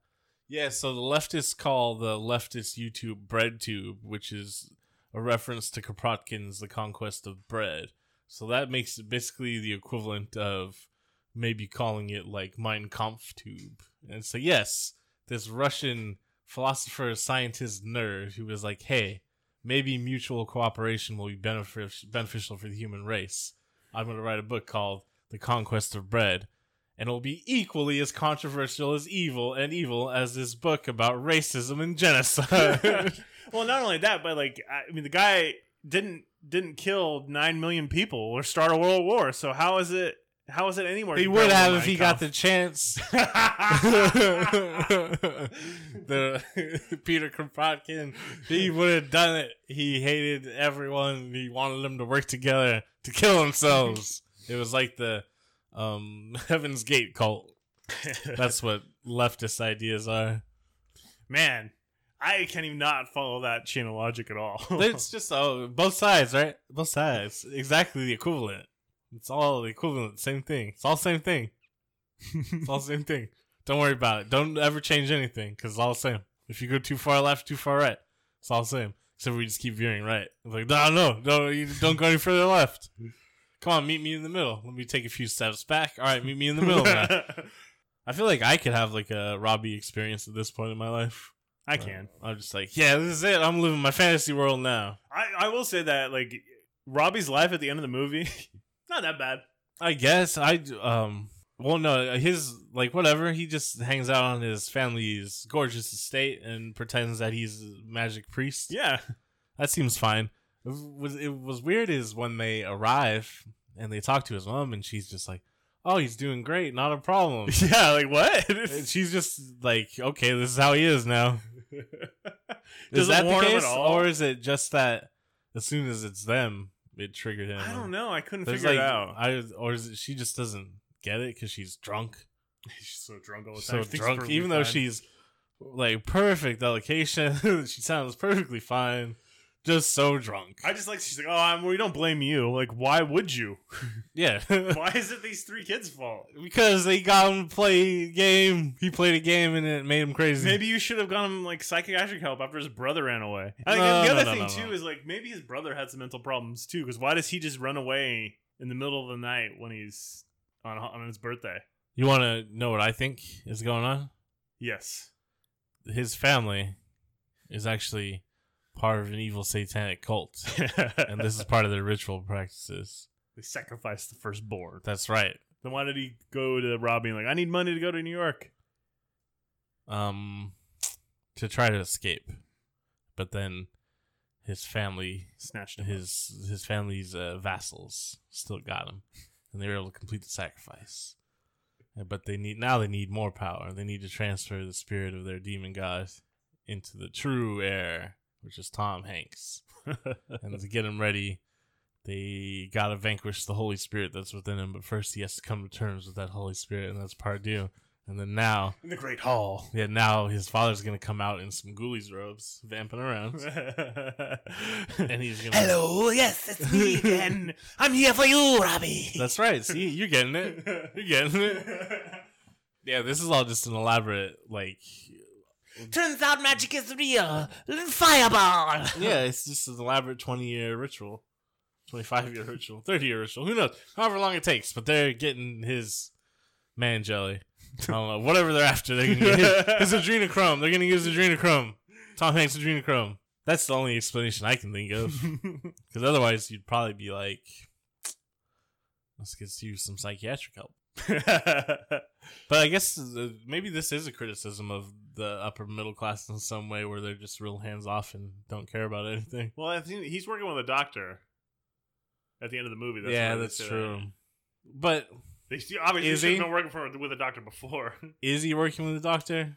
yeah, so the leftists call the leftist YouTube bread tube, which is a reference to Kropotkin's The Conquest of Bread. So that makes it basically the equivalent of maybe calling it like Mein Kampf tube. And so yes, this Russian philosopher, scientist, nerd who was like, hey, maybe mutual cooperation will be benefic- beneficial for the human race. I'm going to write a book called The Conquest of Bread. And it'll be equally as controversial as evil and evil as this book about racism and genocide. (laughs) well, not only that, but like I mean, the guy didn't didn't kill nine million people or start a world war. So how is it? How is it anywhere? he would have if he got the chance. (laughs) (laughs) the (laughs) Peter Kropotkin, he would have done it. He hated everyone. He wanted them to work together to kill themselves. it was like the um, Heaven's Gate cult. That's what leftist ideas are. Man, I can't even not follow that chain of logic at all. It's just oh, both sides, right? Both sides, exactly the equivalent. It's all the equivalent, same thing. It's all the same thing. It's all the same thing. Don't worry about it. Don't ever change anything because it's all the same. If you go too far left, too far right, it's all the same. Except we just keep veering right. It's like, no, no, no, you don't go any further left. Come on, meet me in the middle. Let me take a few steps back. All right, meet me in the middle. now. (laughs) I feel like I could have like a Robbie experience at this point in my life. I can. I'm just like, yeah, this is it. I'm living my fantasy world now. I, I will say that like Robbie's life at the end of the movie, (laughs) not that bad. I guess I um well no his like whatever he just hangs out on his family's gorgeous estate and pretends that he's a magic priest. Yeah, That seems fine. It was it was weird is when they arrive and they talk to his mom and she's just like, "Oh, he's doing great, not a problem." (laughs) yeah, like what? And she's just like, "Okay, this is how he is now." (laughs) Is that the case, at all? or is it just that as soon as it's them, it triggered him? I don't know. I couldn't There's figure like, it out. I or is it she just doesn't get it because she's drunk, (laughs) She's so drunk all the time. Thinks drunk, even though she's like perfect allocation, (laughs) she sounds perfectly fine, just so drunk. I just like she's like, oh, I'm, we don't blame you. Like, why would you? (laughs) yeah, (laughs) why is it these three kids' fault? because they got him to play a game. He played a game and it made him crazy. Maybe you should have gotten him like psychiatric help after his brother ran away. I think No, the no, other no, thing no, too no. is like maybe his brother had some mental problems too. Because why does he just run away in the middle of the night when he's on on his birthday? you want to know what I think is going on? Yes. His family is actually part of an evil satanic cult, (laughs) and this is part of their ritual practices. they sacrificed the firstborn. That's right. Then why did he go to Robbie and like, I need money to go to New York? Um, to try to escape, but then his family, Snatched him. his his family's uh, vassals, still got him, and they were able to complete the sacrifice. Uh, But they need now. They need more power. They need to transfer the spirit of their demon god into the true heir, which is Tom Hanks. (laughs) and to get him ready, they gotta vanquish the Holy Spirit that's within him. But first, he has to come to terms with that Holy Spirit, and that's Pardieu. And then now, in the Great Hall. yeah, now his father's gonna come out in some ghoulies robes, vamping around, (laughs) and he's gonna. Hello, yes, it's me (laughs) again. I'm here for you, Robbie. That's right. See, you're getting it. You're getting it. Yeah, this is all just an elaborate, like, Turns out magic is real. Fireball. (laughs) yeah, it's just an elaborate 20 year ritual, 25 year ritual, 30 year ritual. Who knows? However long it takes, but they're getting his man jelly. I don't know. Whatever they're after, they're gonna get his, (laughs) his adrenochrome. They're gonna use adrenochrome. Tom Hanks adrenochrome. That's the only explanation I can think of. (laughs) Because otherwise, you'd probably be like, let's get you some psychiatric help. (laughs) But I guess maybe this is a criticism of the upper middle class in some way, where they're just real hands off and don't care about anything. well, I think he's working with a doctor at the end of the movie. That's yeah, that's true. that. But They still- obviously Is he? have been working for with a doctor before. (laughs) is he working with a doctor?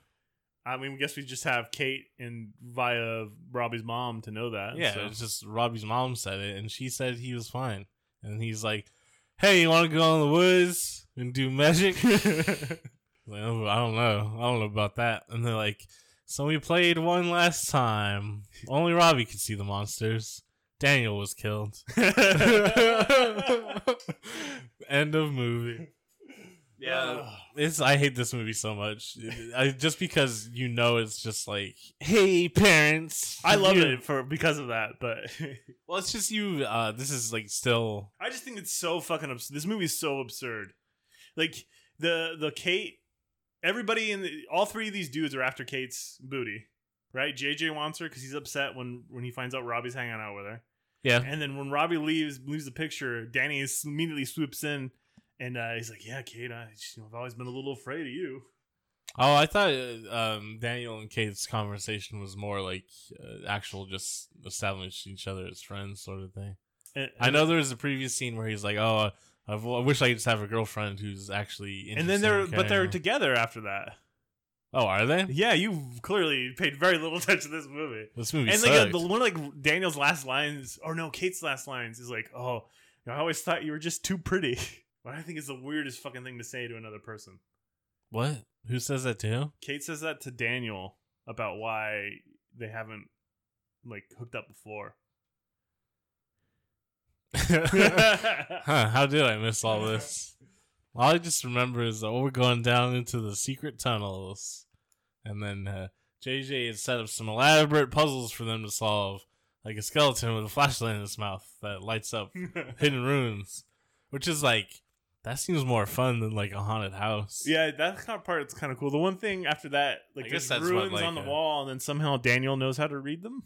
I mean, I guess we just have Kate and via Robbie's mom to know that. Yeah, so. it's just Robbie's mom said it, and she said he was fine. And he's like, "Hey, you want to go in the woods and do magic?" (laughs) like, oh, I don't know. I don't know about that. And they're like, "So we played one last time. Only Robbie could see the monsters. Daniel was killed." (laughs) (laughs) End of movie. Yeah, it's. I hate this movie so much. I, just because you know it's just like, hey, parents. I love you- it for because of that, but (laughs) Well, it's just you. Uh, this is like still. I just think it's so fucking absurd. This movie is so absurd. Like the the Kate, everybody in the, all three of these dudes are after Kate's booty, right? JJ wants her because he's upset when when he finds out Robbie's hanging out with her, Yeah, and then when Robbie leaves leaves the picture, Danny is immediately swoops in. And uh, he's like, "Yeah, Kate, I, just, you know, I've always been a little afraid of you." Oh, I thought uh, um, Daniel and Kate's conversation was more like uh, actual, just establishing each other as friends, sort of thing. And, I know there was a previous scene where he's like, "Oh, I, I wish I could just have a girlfriend who's actually." and then they're but they're together after that. Oh, are they? Yeah, you clearly paid very little (laughs) attention to this movie. This movie and like uh, the one of like Daniel's last lines, or no, Kate's last lines is like, "Oh, I always thought you were just too pretty." (laughs) What I think is the weirdest fucking thing to say to another person. what? Who says that to him? Kate says that to Daniel about why they haven't like hooked up before. (laughs) huh, how did I miss all (laughs) this? All I just remember is that we're going down into the secret tunnels. And then uh, JJ had set up some elaborate puzzles for them to solve, like a skeleton with a flashlight in its mouth that lights up (laughs) hidden runes. Which is like, that seems more fun than like a haunted house. yeah, that kind of part is kind of cool. The one thing after that, like I guess there's that's what, ruins like, on the uh, wall, and then somehow Daniel knows how to read them.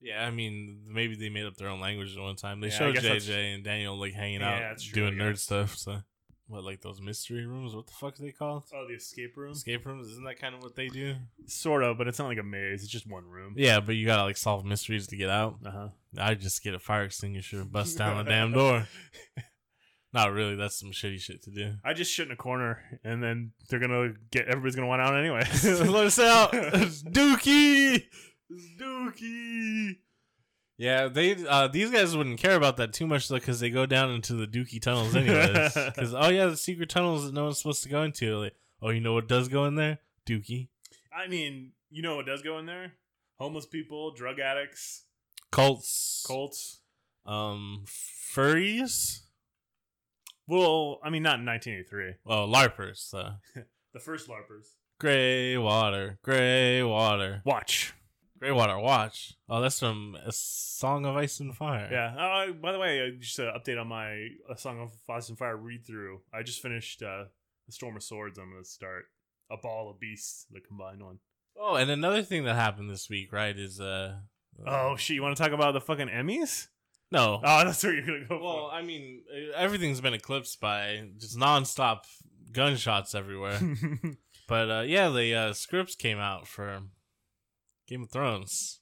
Yeah, I mean, maybe they made up their own language at one time. They Yeah, I showed guess that's- JJ and Daniel like hanging Yeah, out that's true, doing I nerd guess. stuff. So, what, like those mystery rooms? What the fuck are they called? Oh, the escape room, Escape rooms? Isn't that kind of what they do? sort of, but it's not like a maze. It's just one room. Yeah, but you gotta like solve mysteries to get out. Uh huh. I just get a fire extinguisher and bust down the (laughs) damn door. (laughs) Not really. That's some shitty shit to do. I just shit in a corner, and then they're gonna get everybody's gonna want out anyway. (laughs) (laughs) Let us out, It's (laughs) Dookie. It's Dookie. Yeah, they uh, these guys wouldn't care about that too much though, because they go down into the Dookie tunnels anyways. Because oh yeah, the secret tunnels that no one's supposed to go into. Like, oh, you know what does go in there? Dookie. I mean, you know what does go in there? Homeless people, drug addicts, Cults. cults. Um, furries. Well, I mean, not in 1983. Oh, larpers. Uh, (laughs) The first LARPers. gray water, gray water, Watch. gray water. Watch. Oh, that's from a Song of Ice and Fire. Yeah. Uh, by the way, uh, just an update on my A Song of Ice and Fire read through. I just finished uh, The Storm of Swords. I'm going to start A Ball of Beasts, the combined one. Oh, and another thing that happened this week, right, is uh. Oh, shit. You want to talk about the fucking Emmys? No. Oh, (laughs) that's where you're going to go Well, I mean, uh, everything's been eclipsed by just nonstop gunshots everywhere. (laughs) but uh, yeah, the uh, scripts came out for Game of Thrones,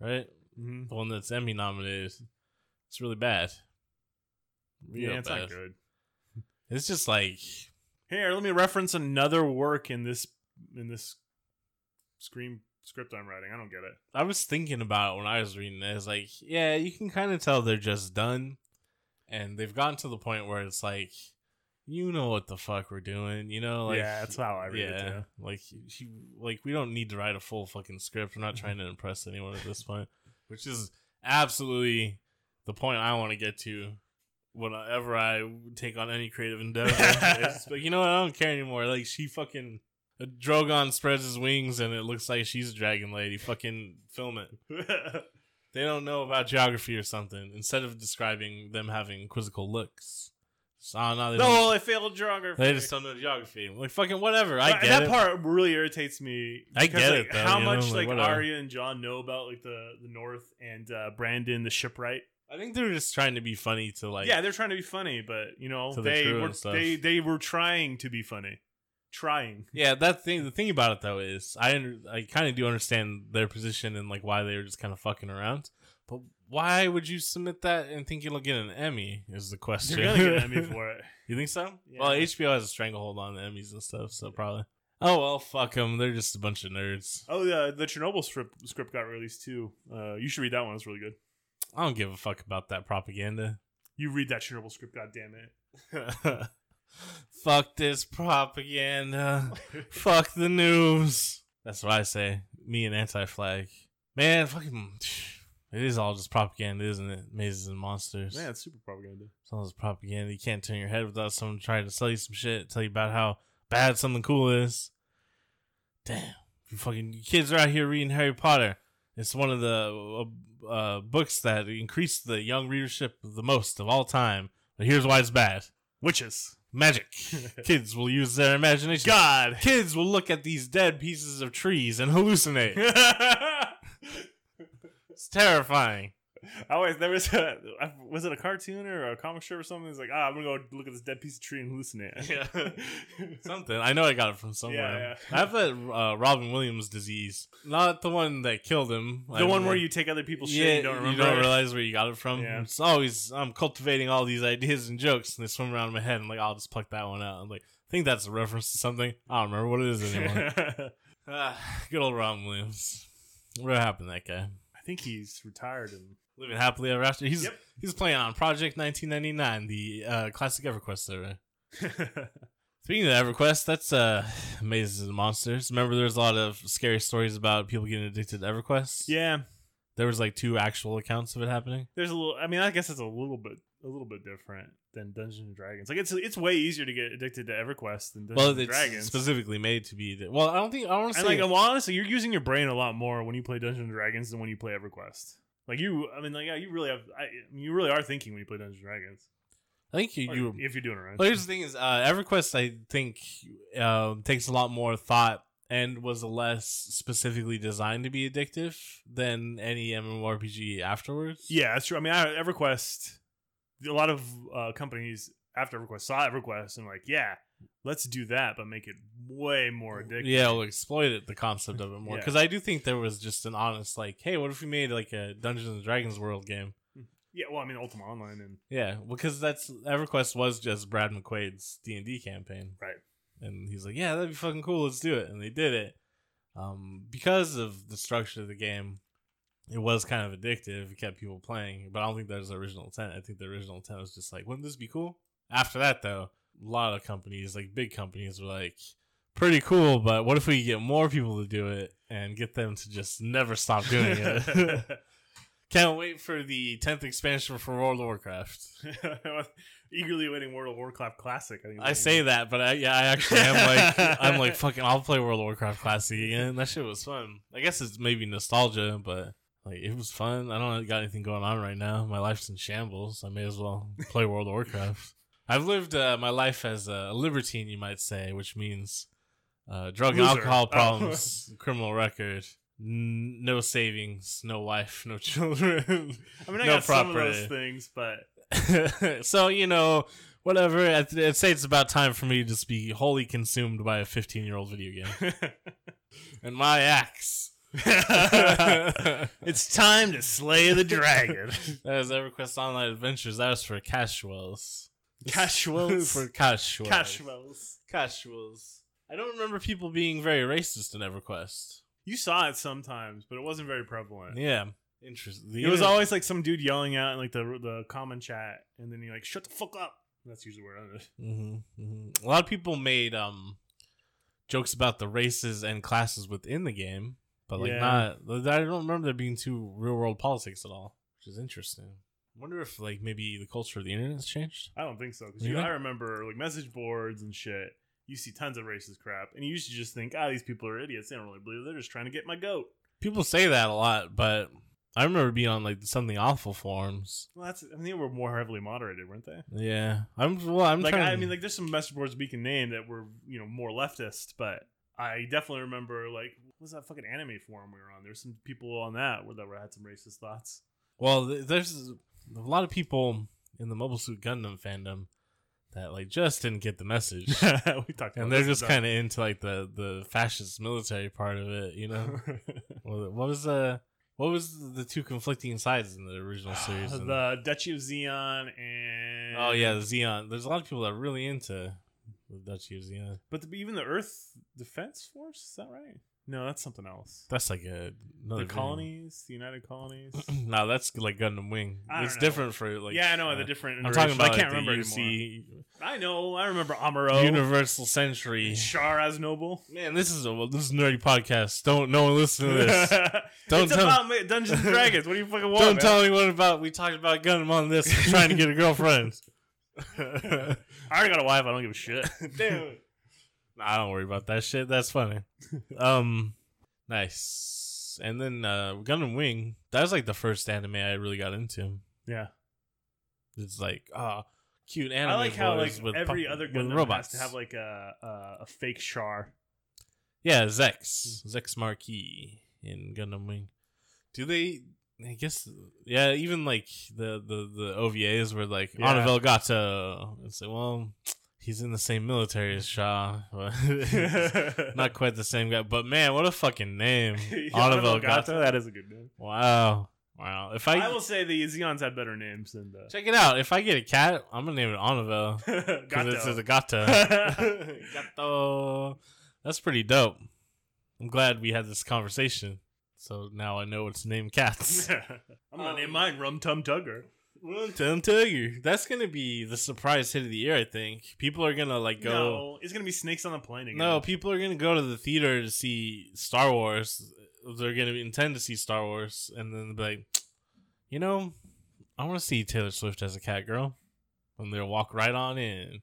right? Mhm. The one that's Emmy nominated. It's really bad. Real Yeah, it's bad. not good. It's just like Here, let me reference another work in this in this screen script I'm writing. I don't get it. I was thinking about it when I was reading it. It's like, yeah, you can kind of tell they're just done, and they've gotten to the point where it's like, you know what the fuck we're doing, you know? Like, yeah, that's how I read it yeah, too. like she, like we don't need to write a full fucking script. We're not mm-hmm. trying to impress anyone at this point, which is absolutely the point I want to get to whenever I take on any creative endeavor. (laughs) It's like, you know what? I don't care anymore. Like she fucking. A Drogon spreads his wings and it looks like she's a dragon lady. Fucking film it. (laughs) They don't know about geography or something. Instead of describing them having quizzical looks, so, I don't. They, no, I failed geography. they just don't know geography. Like fucking whatever. I That- get that it. part really irritates me. I because, get like, it, though, how you know, much like, like. Arya and Jon know about like the the North and uh, Brandon the shipwright. I think they're just trying to be funny to like. yeah, they're trying to be funny, but you know the they were they they were trying to be funny, trying. (laughs) Yeah, that thing. The thing about it though is, I under, I kind of do understand their position and like why they were just kind of fucking around. But why would you submit that and think you'll get an Emmy? Is the question. They're gonna get an (laughs) Emmy for it. You think so? Yeah. Well, HBO has a stranglehold on the Emmys and stuff, so probably. Oh well, fuck them. They're just a bunch of nerds. Oh, yeah, the Chernobyl script script got released too. Uh, you should read that one. It's really good. I don't give a fuck about that propaganda. You read that Chernobyl script. God damn it. (laughs) fuck this propaganda. fuck the news. That's what I say. Me and anti-flag. Man, fucking. It is all just propaganda, isn't it? Mazes and monsters. Man, it's super propaganda. It's all just propaganda. You can't turn your head without someone trying to sell you some shit, tell you about how bad something cool is. Damn. You fucking kids are out here reading Harry Potter. It's one of the uh, uh, books that increased the young readership the most of all time. But here's why it's bad Witches. Magic. (laughs) kids will use their imagination. God. Kids will look at these dead pieces of trees and hallucinate. (laughs) It's terrifying. I always there was a was it a cartoon or a comic strip or something? It's like ah, I'm gonna go look at this dead piece of tree and hallucinate. Yeah. (laughs) Something. I know I got it from somewhere. Yeah, yeah. I have that uh, Robin Williams disease. Not the one that killed him. the one where you take other people's shit yeah, and you don't remember. it. realize where you got it from. Yeah. It's always I'm cultivating all these ideas and jokes, and they swim around in my head. I'm like, I'll just pluck that one out. I'm like, I think that's a reference to something. I don't remember what it is anymore. (laughs) ah, good old Robin Williams. What happened to that guy? I think he's retired and Living happily ever after. He's Yep. he's playing on Project 1999, the uh, classic EverQuest server. (laughs) Speaking of EverQuest, that's uh, Mazes and Monsters. Remember, there's a lot of scary stories about people getting addicted to EverQuest. yeah. there was like two actual accounts of it happening. There's a little. I mean, I guess it's a little bit a little bit different than Dungeons and Dragons. Like it's it's way easier to get addicted to EverQuest than Dungeons well, and it's Dragons. specifically made to be. Well, I don't think I want to and say. like, well, honestly, you're using your brain a lot more when you play Dungeons and Dragons than when you play EverQuest. Like you, I mean, like yeah, you really have. I, you really are thinking when you play Dungeons and Dragons. I think you. Or you if you're doing it right. well, here's the thing: is uh, EverQuest, I think, uh, takes a lot more thought and was less specifically designed to be addictive than any MMORPG afterwards. Yeah, that's true. I mean, I, EverQuest, a lot of uh, companies after EverQuest saw EverQuest and like, yeah, let's do that, but make it way more addictive. Yeah, we'll exploit it, the concept of it more. Yeah. Because I do think there was just an honest, like, hey, what if we made like a Dungeons and Dragons world game? Yeah, well, I mean, Ultima Online and Yeah, because that's EverQuest was just Brad McQuaid's D and D campaign, right. and he's like, "Yeah, that'd be fucking cool. Let's do it," and they did it. Um, because of the structure of the game, it was kind of addictive. It kept people playing, but I don't think that was the original intent. I think the original intent was just like, "Wouldn't this be cool?" After that, though, lot of companies, like big companies, were like, "Pretty cool, but what if we get more people to do it and get them to just never stop doing it?" (laughs) (laughs) Can't wait for the tenth expansion for World of Warcraft. (laughs) Eagerly awaiting World of Warcraft Classic. I. I say you that, but I, yeah, I actually am like, I'm like, fucking, I'll play World of Warcraft Classic again. That shit was fun. I guess it's maybe nostalgia, but like, it was fun. I don't got anything going on right now. My life's in shambles. I may as well play World of Warcraft. I've lived uh, my life as a libertine, you might say, which means uh, drug and Loser. alcohol Oh. problems, (laughs) criminal record, n- no savings, no wife, no children. I mean, I (laughs) no got some of those things, but (laughs) so you know, whatever. I'd, I'd say it's about time for me to just be wholly consumed by a 15 year old video game. and my axe. it's time to slay the dragon. that was EverQuest Online Adventures. That was for casuals. Casuals? (laughs) for casuals. Casuals. Casuals. I don't remember people being very racist in EverQuest. You saw it sometimes, but it wasn't very prevalent. Yeah. Interesting. It was always like some dude yelling out in like the the common chat, and then you're like, "Shut the fuck up." That's usually where it is. hmm A lot of people made um jokes about the races and classes within the game, but like Yeah. not. I don't remember there being too real world politics at all, which is interesting. Wonder if like maybe the culture of the internet has changed. I don't think so because Yeah. I remember like message boards and shit. You see tons of racist crap, and you used to just think, "Ah, these people are idiots. They don't really believe. it. They're just trying to get my goat." People say that a lot, but I remember being on like something awful forums. Well, that's. I mean, they were more heavily moderated, weren't they? Yeah, I'm well. I'm like, trying. I mean, like, there's some message boards we can name that were, you know, more leftist, but I definitely remember, like, what was that fucking anime forum we were on? There's some people on that where that were had some racist thoughts. Well, there's a lot of people in the Mobile Suit Gundam fandom that like just didn't get the message. (laughs) we talked, and they're just kind of into like the the fascist military part of it, you know. (laughs) what was the what was the two conflicting sides in the original (sighs) series? The Duchy of Zeon and oh yeah, the Zeon. There's a lot of people that are really into the Duchy of Zeon. but the, even the Earth Defense Force is that right? No, that's something else. That's like a another the colonies, the United Colonies. (clears throat) no, that's like Gundam Wing. It's know. different for like. yeah, I know uh, the different. I'm talking about I can't like, remember the anymore. UC I know. I remember Amuro, Universal Century. Char Aznable. Man, this is a this is a nerdy podcast. Don't no one listen to this. (laughs) Don't it's tell- about ma- Dungeons and (laughs) Dragons. What do you fucking want? Don't man? tell anyone about we talked about Gundam on this. Trying to get a (laughs) girlfriend. I already got a wife. I don't give a shit. Damn Nah, don't worry about that shit. That's funny. (laughs) Um, nice. And then uh, Gundam Wing. That was like the first anime I really got into. yeah, It's like ah, cute anime. I like how like with every other Gundam robots has to have like a a, a fake Char. yeah, Zechs, Zechs Merquise in Gundam Wing. Do they? I guess yeah. Even like the the the OVAs were like Yeah. Anavel Gato. It's like well, he's in the same military as Char. but (laughs) Not quite the same guy, but man, what a fucking name, (laughs) Anavel Gato. That is a good name. Wow, wow. If I, I, will say the Zeons had better names than the check it out, if I get a cat, I'm gonna name it Anavel (laughs) because it's a Gato. gato. That's pretty dope. I'm glad we had this conversation. So now I know what to name cats. I'm gonna Um, name mine Rum Tum Tugger. Tum Tugger. That's gonna be the surprise hit of the year. I think people are gonna like go. No, it's gonna be Snakes on the Plane again. No, people are gonna go to the theater to see Star Wars. They're gonna intend to see Star Wars, and then be like, you know, I want to see Taylor Swift as a cat girl, and they'll walk right on in.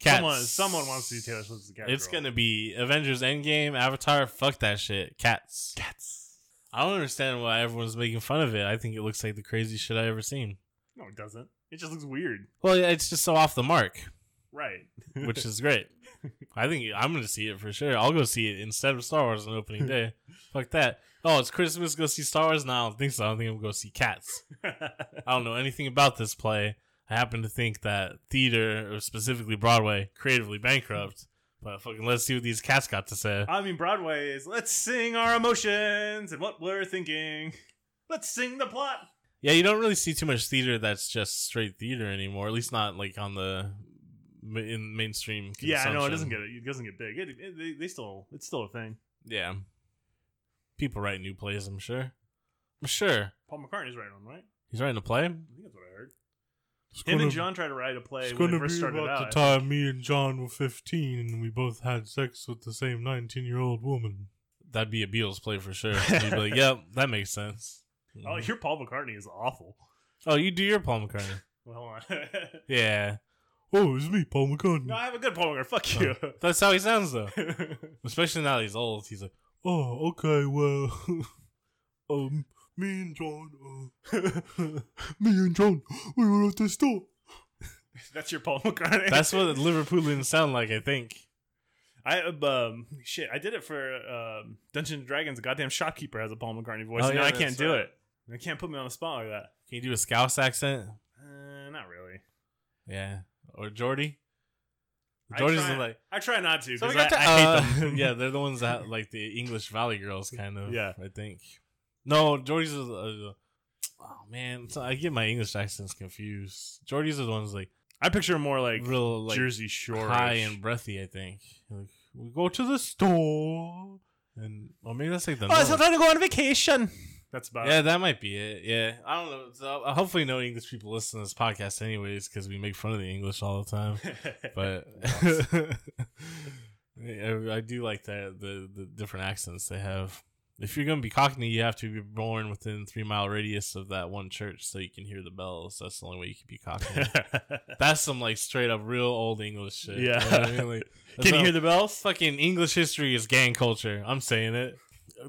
Cats. someone someone wants to see Taylor Swift as a cat. It's girl. gonna be Avengers Endgame, Avatar. Fuck that shit. Cats. cats. I don't understand why everyone's making fun of it. I think it looks like the craziest shit I ever seen. No, it doesn't. It just looks weird. Well, yeah, it's just so off the mark, Right. (laughs) which is great. (laughs) I think I'm gonna see it for sure. I'll go see it instead of Star Wars on opening day. (laughs) Fuck that. Oh, it's Christmas. Go see Star Wars. No, I don't think so. I don't think I'm gonna go see Cats. I don't know anything about this play. I happen to think that theater, or specifically Broadway, creatively bankrupt. But fucking let's see what these cats got to say. I mean, Broadway is let's sing our emotions and what we're thinking. Let's sing the plot. Yeah, you don't really see too much theater that's just straight theater anymore. At least not like on the in mainstream. Yeah, I know it doesn't get it doesn't get big. It, it, they, they still it's still a thing. Yeah, people write new plays. I'm sure. I'm sure Paul McCartney's writing one, right? he's writing a play. I think that's what I heard. Him and John tried to write a play It's when gonna they first be started about out. the time me and John were 15 and we both had sex with the same 19 year old woman. That'd be a Beatles play for sure. You'd be like, (laughs) yep, that makes sense. Oh, your Paul McCartney is awful. Oh, you do your Paul McCartney. (laughs) Well, hold on. (laughs) Yeah. Oh, it's me, Paul McCartney. no, I have a good Paul McCartney. Fuck you. That's how he sounds though. (laughs) Especially now that he's old. He's like, oh, okay, well, um, me and John, uh, me and John, we were at the store. That's your Paul McCartney. That's what Liverpoolians sound like, I think. I um shit. I did it for um, Dungeons and Dragons. Goddamn shopkeeper has a Paul McCartney voice. Oh, yeah, I can't do right. it. They can't put me on the spot like that. Can you do a Scouse accent? Uh, not really. Yeah. Or Geordie. I try, like, I try not to So we because got I, to- I hate uh, them. (laughs) yeah, they're the ones that (laughs) like the English Valley Girls, kind of. Yeah. I think. No, Geordie's. Are, uh, oh man, so I get my English accents confused. Geordie's are the ones like I picture more like real like Jersey Shore. high and breathy. I think. Like, we go to the store, and or maybe that's like the. Oh, North. so trying to go on vacation. That's about yeah, it. that might be it. Yeah, I don't know. So, hopefully, no English people listen to this podcast, anyways, because we make fun of the English all the time. (laughs) but (laughs) I, I do like that the the different accents they have. If you're gonna be Cockney, you have to be born within three mile radius of that one church, so you can hear the bells. That's the only way you can be Cockney. (laughs) That's some like straight up real old English shit. Yeah. You know I mean? Like, Can you hear the bells? fucking English history is gang culture. I'm saying it.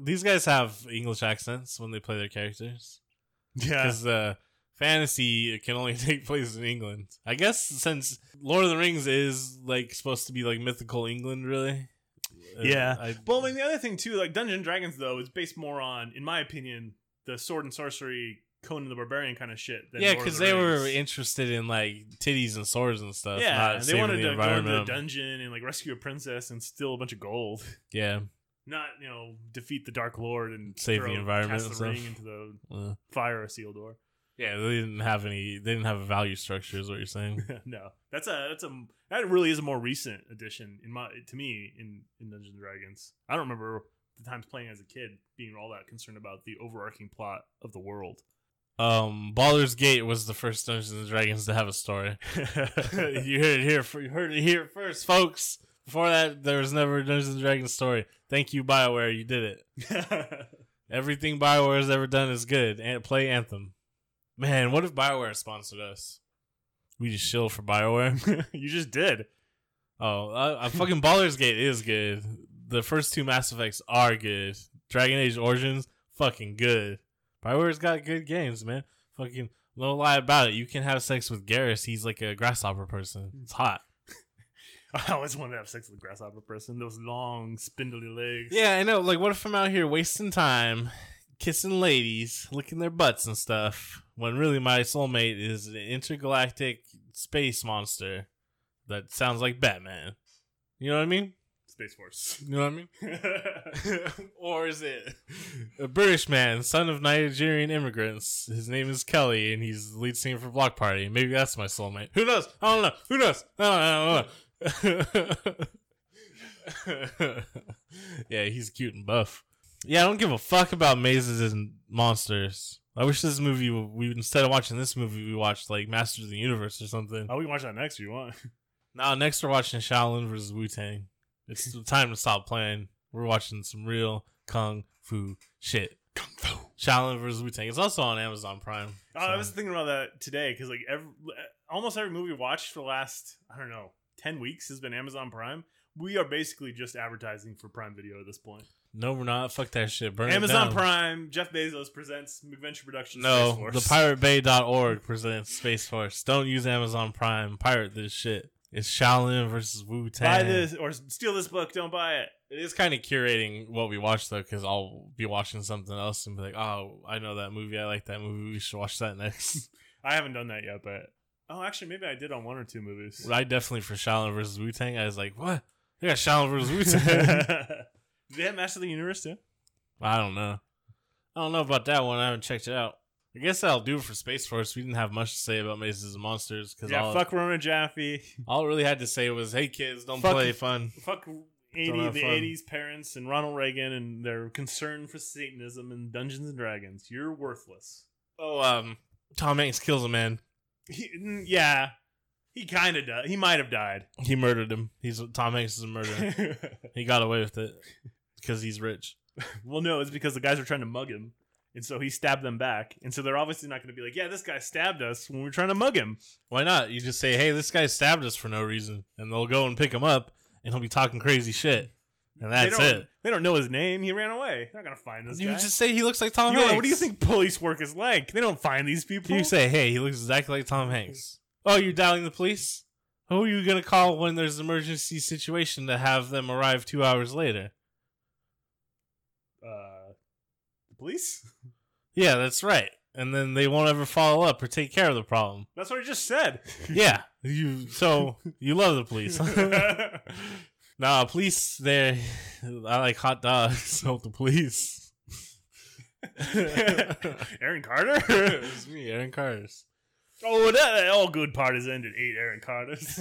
These guys have English accents when they play their characters Yeah. because uh, fantasy can only (laughs) take place in England. I guess since Lord of the Rings is like supposed to be like mythical England, really. Uh, Yeah. I, Well, I mean, the other thing too, like Dungeons and Dragons, though, is based more on, in my opinion, the sword and sorcery, Conan the Barbarian kind of shit. Than yeah, because the they were interested in like titties and swords and stuff. yeah, they wanted the to go into the environment. dungeon and like rescue a princess and steal a bunch of gold. Yeah, Not you know defeat the Dark Lord and Save the environment cast the ring into the (laughs) Uh, fire a seal door. yeah. They didn't have any. They didn't have a value structure. Is what you're saying? (laughs) no, that's a that's a that really is a more recent addition in my to me in in Dungeons and Dragons. I don't remember the times playing as a kid being all that concerned about the overarching plot of the world. um, Baldur's Gate was the first Dungeons and Dragons to have a story. (laughs) you heard it here. You heard it here first, folks. Before that, there was never a Dungeons and Dragons story. Thank you, Bioware. You did it. (laughs) Everything Bioware has ever done is good. And play Anthem. Man, what if Bioware sponsored us? We just shill for Bioware. (laughs) you just did. oh, uh, uh, fucking Baldur's Gate is good. The first two Mass Effects are good. Dragon Age Origins, fucking good. Bioware's got good games, man. Fucking no lie about it. You can have sex with Garrus. He's like a grasshopper person. It's hot. (laughs) I always wanted to have sex with a grasshopper person. Those long, spindly legs. Yeah, I know. Like, what if I'm out here wasting time, kissing ladies, licking their butts and stuff, when really my soulmate is an intergalactic space monster that sounds like Batman? You know what I mean? Space Force. You know what I mean? (laughs) (laughs) or is it a British man, son of Nigerian immigrants? His name is Kele, and he's the lead singer for Bloc Party. Maybe that's my soulmate. Who knows? I don't know. Who knows? I don't, I don't know. (laughs) yeah, he's cute and buff. Yeah, I don't give a fuck about mazes and monsters. I wish this movie we instead of watching this movie we watched like Masters of the Universe or something. Oh, we can watch that next if you want. (laughs) Now next we're watching Shaolin versus Wu Tang. It's the time to stop playing. We're watching some real kung fu shit. Kung Fu. Shaolin versus Wu Tang. It's also on Amazon Prime. Oh, I was thinking about that today because like every almost every movie we watched for the last I don't know ten weeks has been Amazon Prime. We are basically just advertising for Prime Video at this point. no, we're not. Fuck that shit. Burn Amazon. Prime. Jeff Bezos presents McVenture Productions. No, Space Force. the piratebay.org presents Space Force. Don't use Amazon Prime. Pirate this shit. It's Shaolin versus Wu Tang. Buy this or steal this book. Don't buy it. It is kind of curating what we watch though, because I'll be watching something else and be like, "Oh, I know that movie. I like that movie. We should watch that next." (laughs) I haven't done that yet, but oh, actually, maybe I did on one or two movies. I definitely for Shaolin versus Wu Tang. I was like, "What? They got Shaolin versus (laughs) Wu Tang." (laughs) Did they have Master of the Universe too? I don't know. I don't know about that one. I haven't checked it out. I guess that'll do it for Space Force. We didn't have much to say about Mazes and Monsters because Yeah, all, fuck Rona Jaffe. (laughs) all it really had to say was, "Hey kids, don't Fuck- play fun." Fuck 80, the fun. 80s parents and Ronald Reagan and their concern for Satanism and Dungeons and Dragons. You're worthless. Oh, um, Tom Hanks kills a man. He, yeah, he kind of does. He might have died. He murdered him. He's Tom Hanks is a murderer. (laughs) he got away with it because he's rich. well, no, it's because the guys were trying to mug him. And so he stabbed them back. And so they're obviously not going to be like, yeah, this guy stabbed us when we were trying to mug him. Why not? You just say, "Hey, this guy stabbed us for no reason," and they'll go and pick him up, and he'll be talking crazy shit, and that's they it. They don't know his name. He ran away. They're not going to find this You guy. just say he looks like Tom You Hanks. what do you think police work is like? They don't find these people. You say, "Hey, he looks exactly like Tom Hanks." Oh, you're dialing the police. Who are you gonna call when there's an emergency situation to have them arrive two hours later? uh, the police? Yeah, that's right. And then they won't ever follow up or take care of the problem. That's what I just said. Yeah, you. So you love the police. (laughs) (laughs) nah, police. They. (sighs) I like hot dogs. (laughs) So the police. (laughs) Aaron Carter? (laughs) it's me, Aaron Carter's. oh, that all good parties ended. Eight Aaron Carters.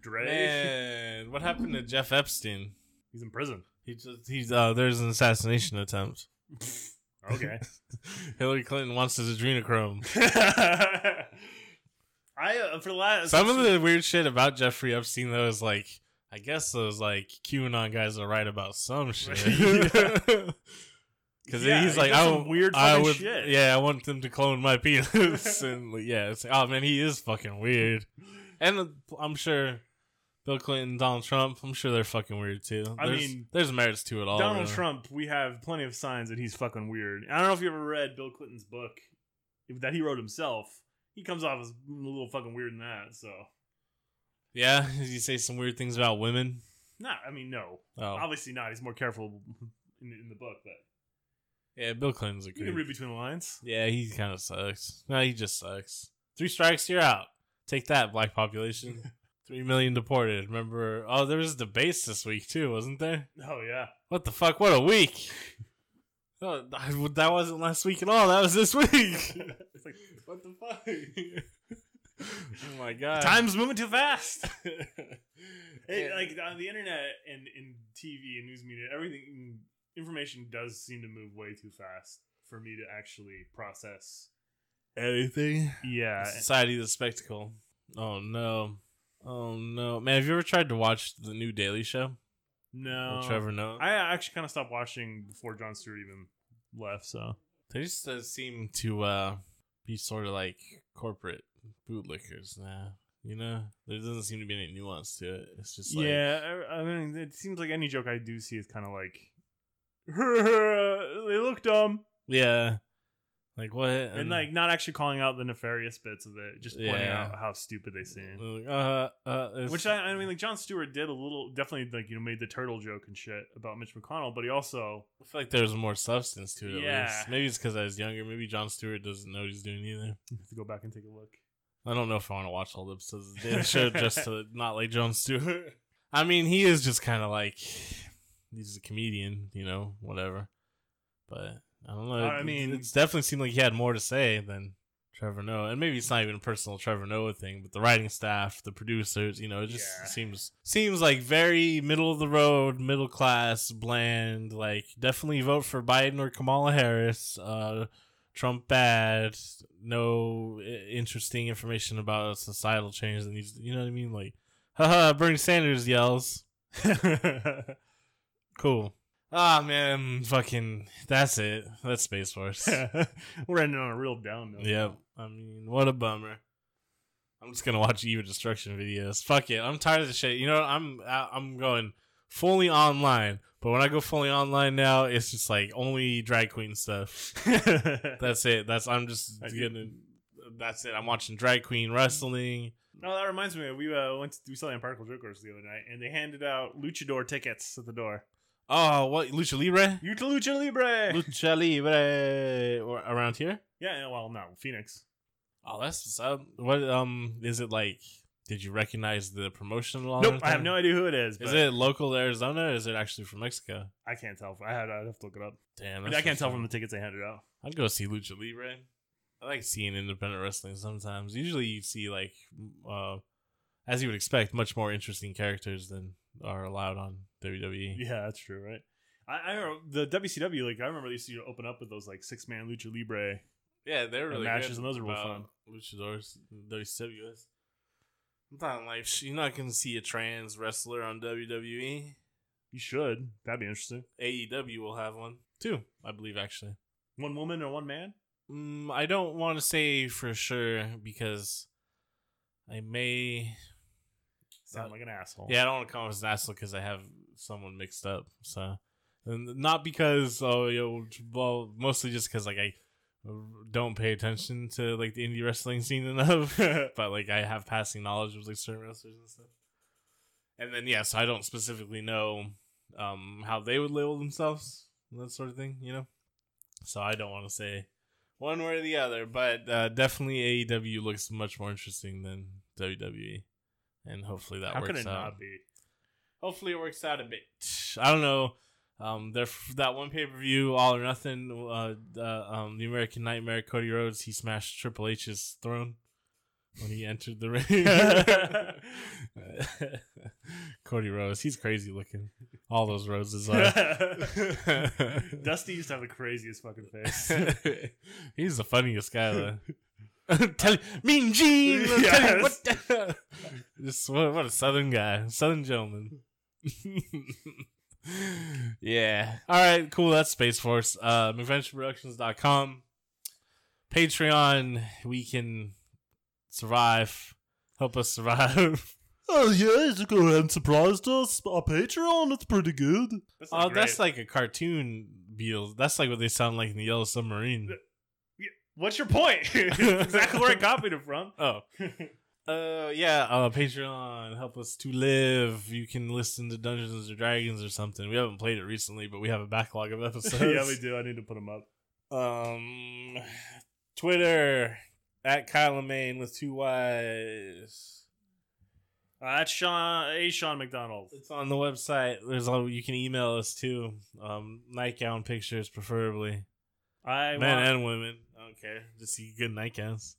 Dre. Man, what happened to Jeff Epstein? He's in prison. He just he's uh there's an assassination attempt. Okay. Hillary Clinton wants his adrenochrome. I uh, for the last Some of the weird shit about Jeffrey Epstein though is like I guess those like QAnon guys are right about some (laughs) shit. (laughs) Because Yeah, he's like, does I some weird I would, shit. yeah, I want them to clone my penis, (laughs) and like, yeah, it's, oh man, he is fucking weird, and uh, I'm sure Bill Clinton, Donald Trump, I'm sure they're fucking weird too. I mean, there's merits to it all. Donald really. Trump, we have plenty of signs that he's fucking weird. I don't know if you ever read Bill Clinton's book that he wrote himself. He comes off as a little fucking weird in that. So, yeah, (laughs) you say some weird things about women? nah, I mean, no, Oh, obviously not. He's more careful in, in the book, but yeah, Bill Clinton's a you can read between the lines. Yeah, he kind of sucks. No, he just sucks. Three strikes, you're out. Take that, black population. (laughs) Three million deported. Remember? Oh, there was debates this week too, wasn't there? Oh yeah, What the fuck? What a week! (laughs) Oh, that wasn't last week at all. That was this week. it's like what the fuck? Oh my god! time's moving too fast. (laughs) It, Yeah. like on the internet and in TV and news media, everything information does seem to move way too fast for me to actually process. anything. Yeah, Society of the spectacle. Oh no. Oh no, man! Have you ever tried to watch the new Daily Show? no, With Trevor Noah. I actually kind of stopped watching before Jon Stewart even left. So They just uh, seem to uh, be sort of like corporate bootlickers now. You know, there doesn't seem to be any nuance to it. It's just like, yeah, I, I mean, it seems like any joke I do see is kind of like (laughs) they look dumb yeah, like what? and like not actually calling out the nefarious bits of it, just pointing Yeah. out how stupid they seem. like, uh, uh, it's- Which I, I mean, like Jon Stewart did a little, definitely like you know made the turtle joke and shit about Mitch McConnell, but he also I feel like there's more substance to it. At Yeah. least. maybe it's because I was younger. Maybe Jon Stewart doesn't know what he's doing either. You (laughs) have to go back and take a look. I don't know if I want to watch all the episodes of the Show (laughs) just to not like Jon Stewart. I mean, he is just kind of like he's a comedian, you know, whatever. But I don't know. I mean- it's definitely seemed like he had more to say than Trevor Noah, and maybe it's not even a personal Trevor Noah thing, but the writing staff, the producers, you know, it just Yeah. seems seems like very middle of the road, middle class, bland. Like definitely vote for Biden or Kamala Harris. Uh, Trump bad. No interesting information about societal change that needs. You know what I mean? Like, haha, Bernie Sanders yells. (laughs) cool. Ah man, fucking. That's it. That's Space Force. (laughs) We're ending on a real down note. Yep. I mean, what a bummer. I'm just gonna watch Eva Destruction videos. Fuck it. I'm tired of the shit. You know, what? I'm I'm going fully online. But when I go fully online now, it's just like only drag queen stuff. (laughs) That's it. That's I'm just I- getting. That's it. I'm watching drag queen wrestling. No, that reminds me. We uh, went to, we saw the Impractical Jokers the other night, and they handed out luchador tickets at the door. Oh, what lucha libre? You to lucha libre. Lucha libre or around here? yeah, well, no, Phoenix. Oh, that's up. What um is it like? Did you recognize the promotion or Nope, I have no idea who it is. Is it local Arizona or is it actually from Mexico? I can't tell. I had. I'd have to look it up. Damn, I, can't tell from the tickets they handed out. I'd go see Lucha Libre. I like seeing independent wrestling sometimes. Usually you see like uh as you would expect, much more interesting characters than are allowed on WWE. Yeah, that's true, right? I, I the WCW. Like I remember they used to open up with those like six man lucha libre. Yeah, they're really matches, and those are real fun. Luchadors, WCW talking like you're not gonna see a trans wrestler on WWE. You should. That'd be interesting. AEW will have one too, I believe. Actually, One woman or one man? mm, I don't want to say for sure because I may. Sound like an asshole. Yeah, I don't want to come off as an asshole because I have someone mixed up. So, and not because oh, yo, well, mostly just because like I don't pay attention to like the indie wrestling scene enough, (laughs) but like I have passing knowledge of like certain wrestlers and stuff. And then yes, I don't specifically know um how they would label themselves that sort of thing, you know. So I don't want to say one way or the other, but uh, definitely AEW looks much more interesting than WWE, and hopefully that How works could it out not be? hopefully it works out a bit. I don't know. Um, there that one pay per view, All or Nothing. Uh, uh, um, the American Nightmare, Cody Rhodes. He smashed Triple H's throne when he entered the (laughs) ring. (laughs) Cody Rhodes, he's crazy looking. All those roses are. (laughs) Dusty used to have the craziest fucking face. he's the funniest guy though. tell you, Mean Gene. Yes. what the- Just what, what a southern guy, southern gentleman. Yeah. All right. Cool. That's Space Force. Uh, McVentureProductions.com. Patreon. We can survive. Help us survive. (laughs) Oh yeah, you go ahead and surprised us. Our Patreon, it's pretty good. That's Oh, not that's like a cartoon Beatles. That's like what they sound like in the Yellow Submarine. What's your point? (laughs) exactly where I copied it from. Oh. (laughs) Uh yeah, uh Patreon, help us to live. You can listen to Dungeons or Dragons or something. We haven't played it recently, but we have a backlog of (laughs) episodes. yeah, we do. I need to put them up. Um Twitter at Kyle Main with two Y's. Uh, that's Sean A. Sean McDonald. It's on the website. There's all you can email us too. Um nightgown pictures preferably. I Men want, and women. I don't care. Just see good nightgowns.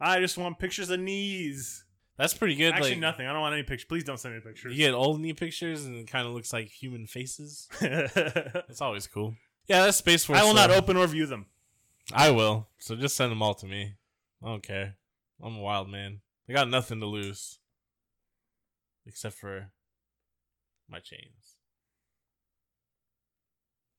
I just want pictures of knees. That's pretty good. Actually, like, nothing. I don't want any pictures. Please don't send me pictures. You get old knee pictures and it kind of looks like human faces. (laughs) It's always cool. Yeah, that's Space Force. I will not open or view them. I will. So just send them all to me. I don't care. I'm a wild man. I got nothing to lose. Except for my chains.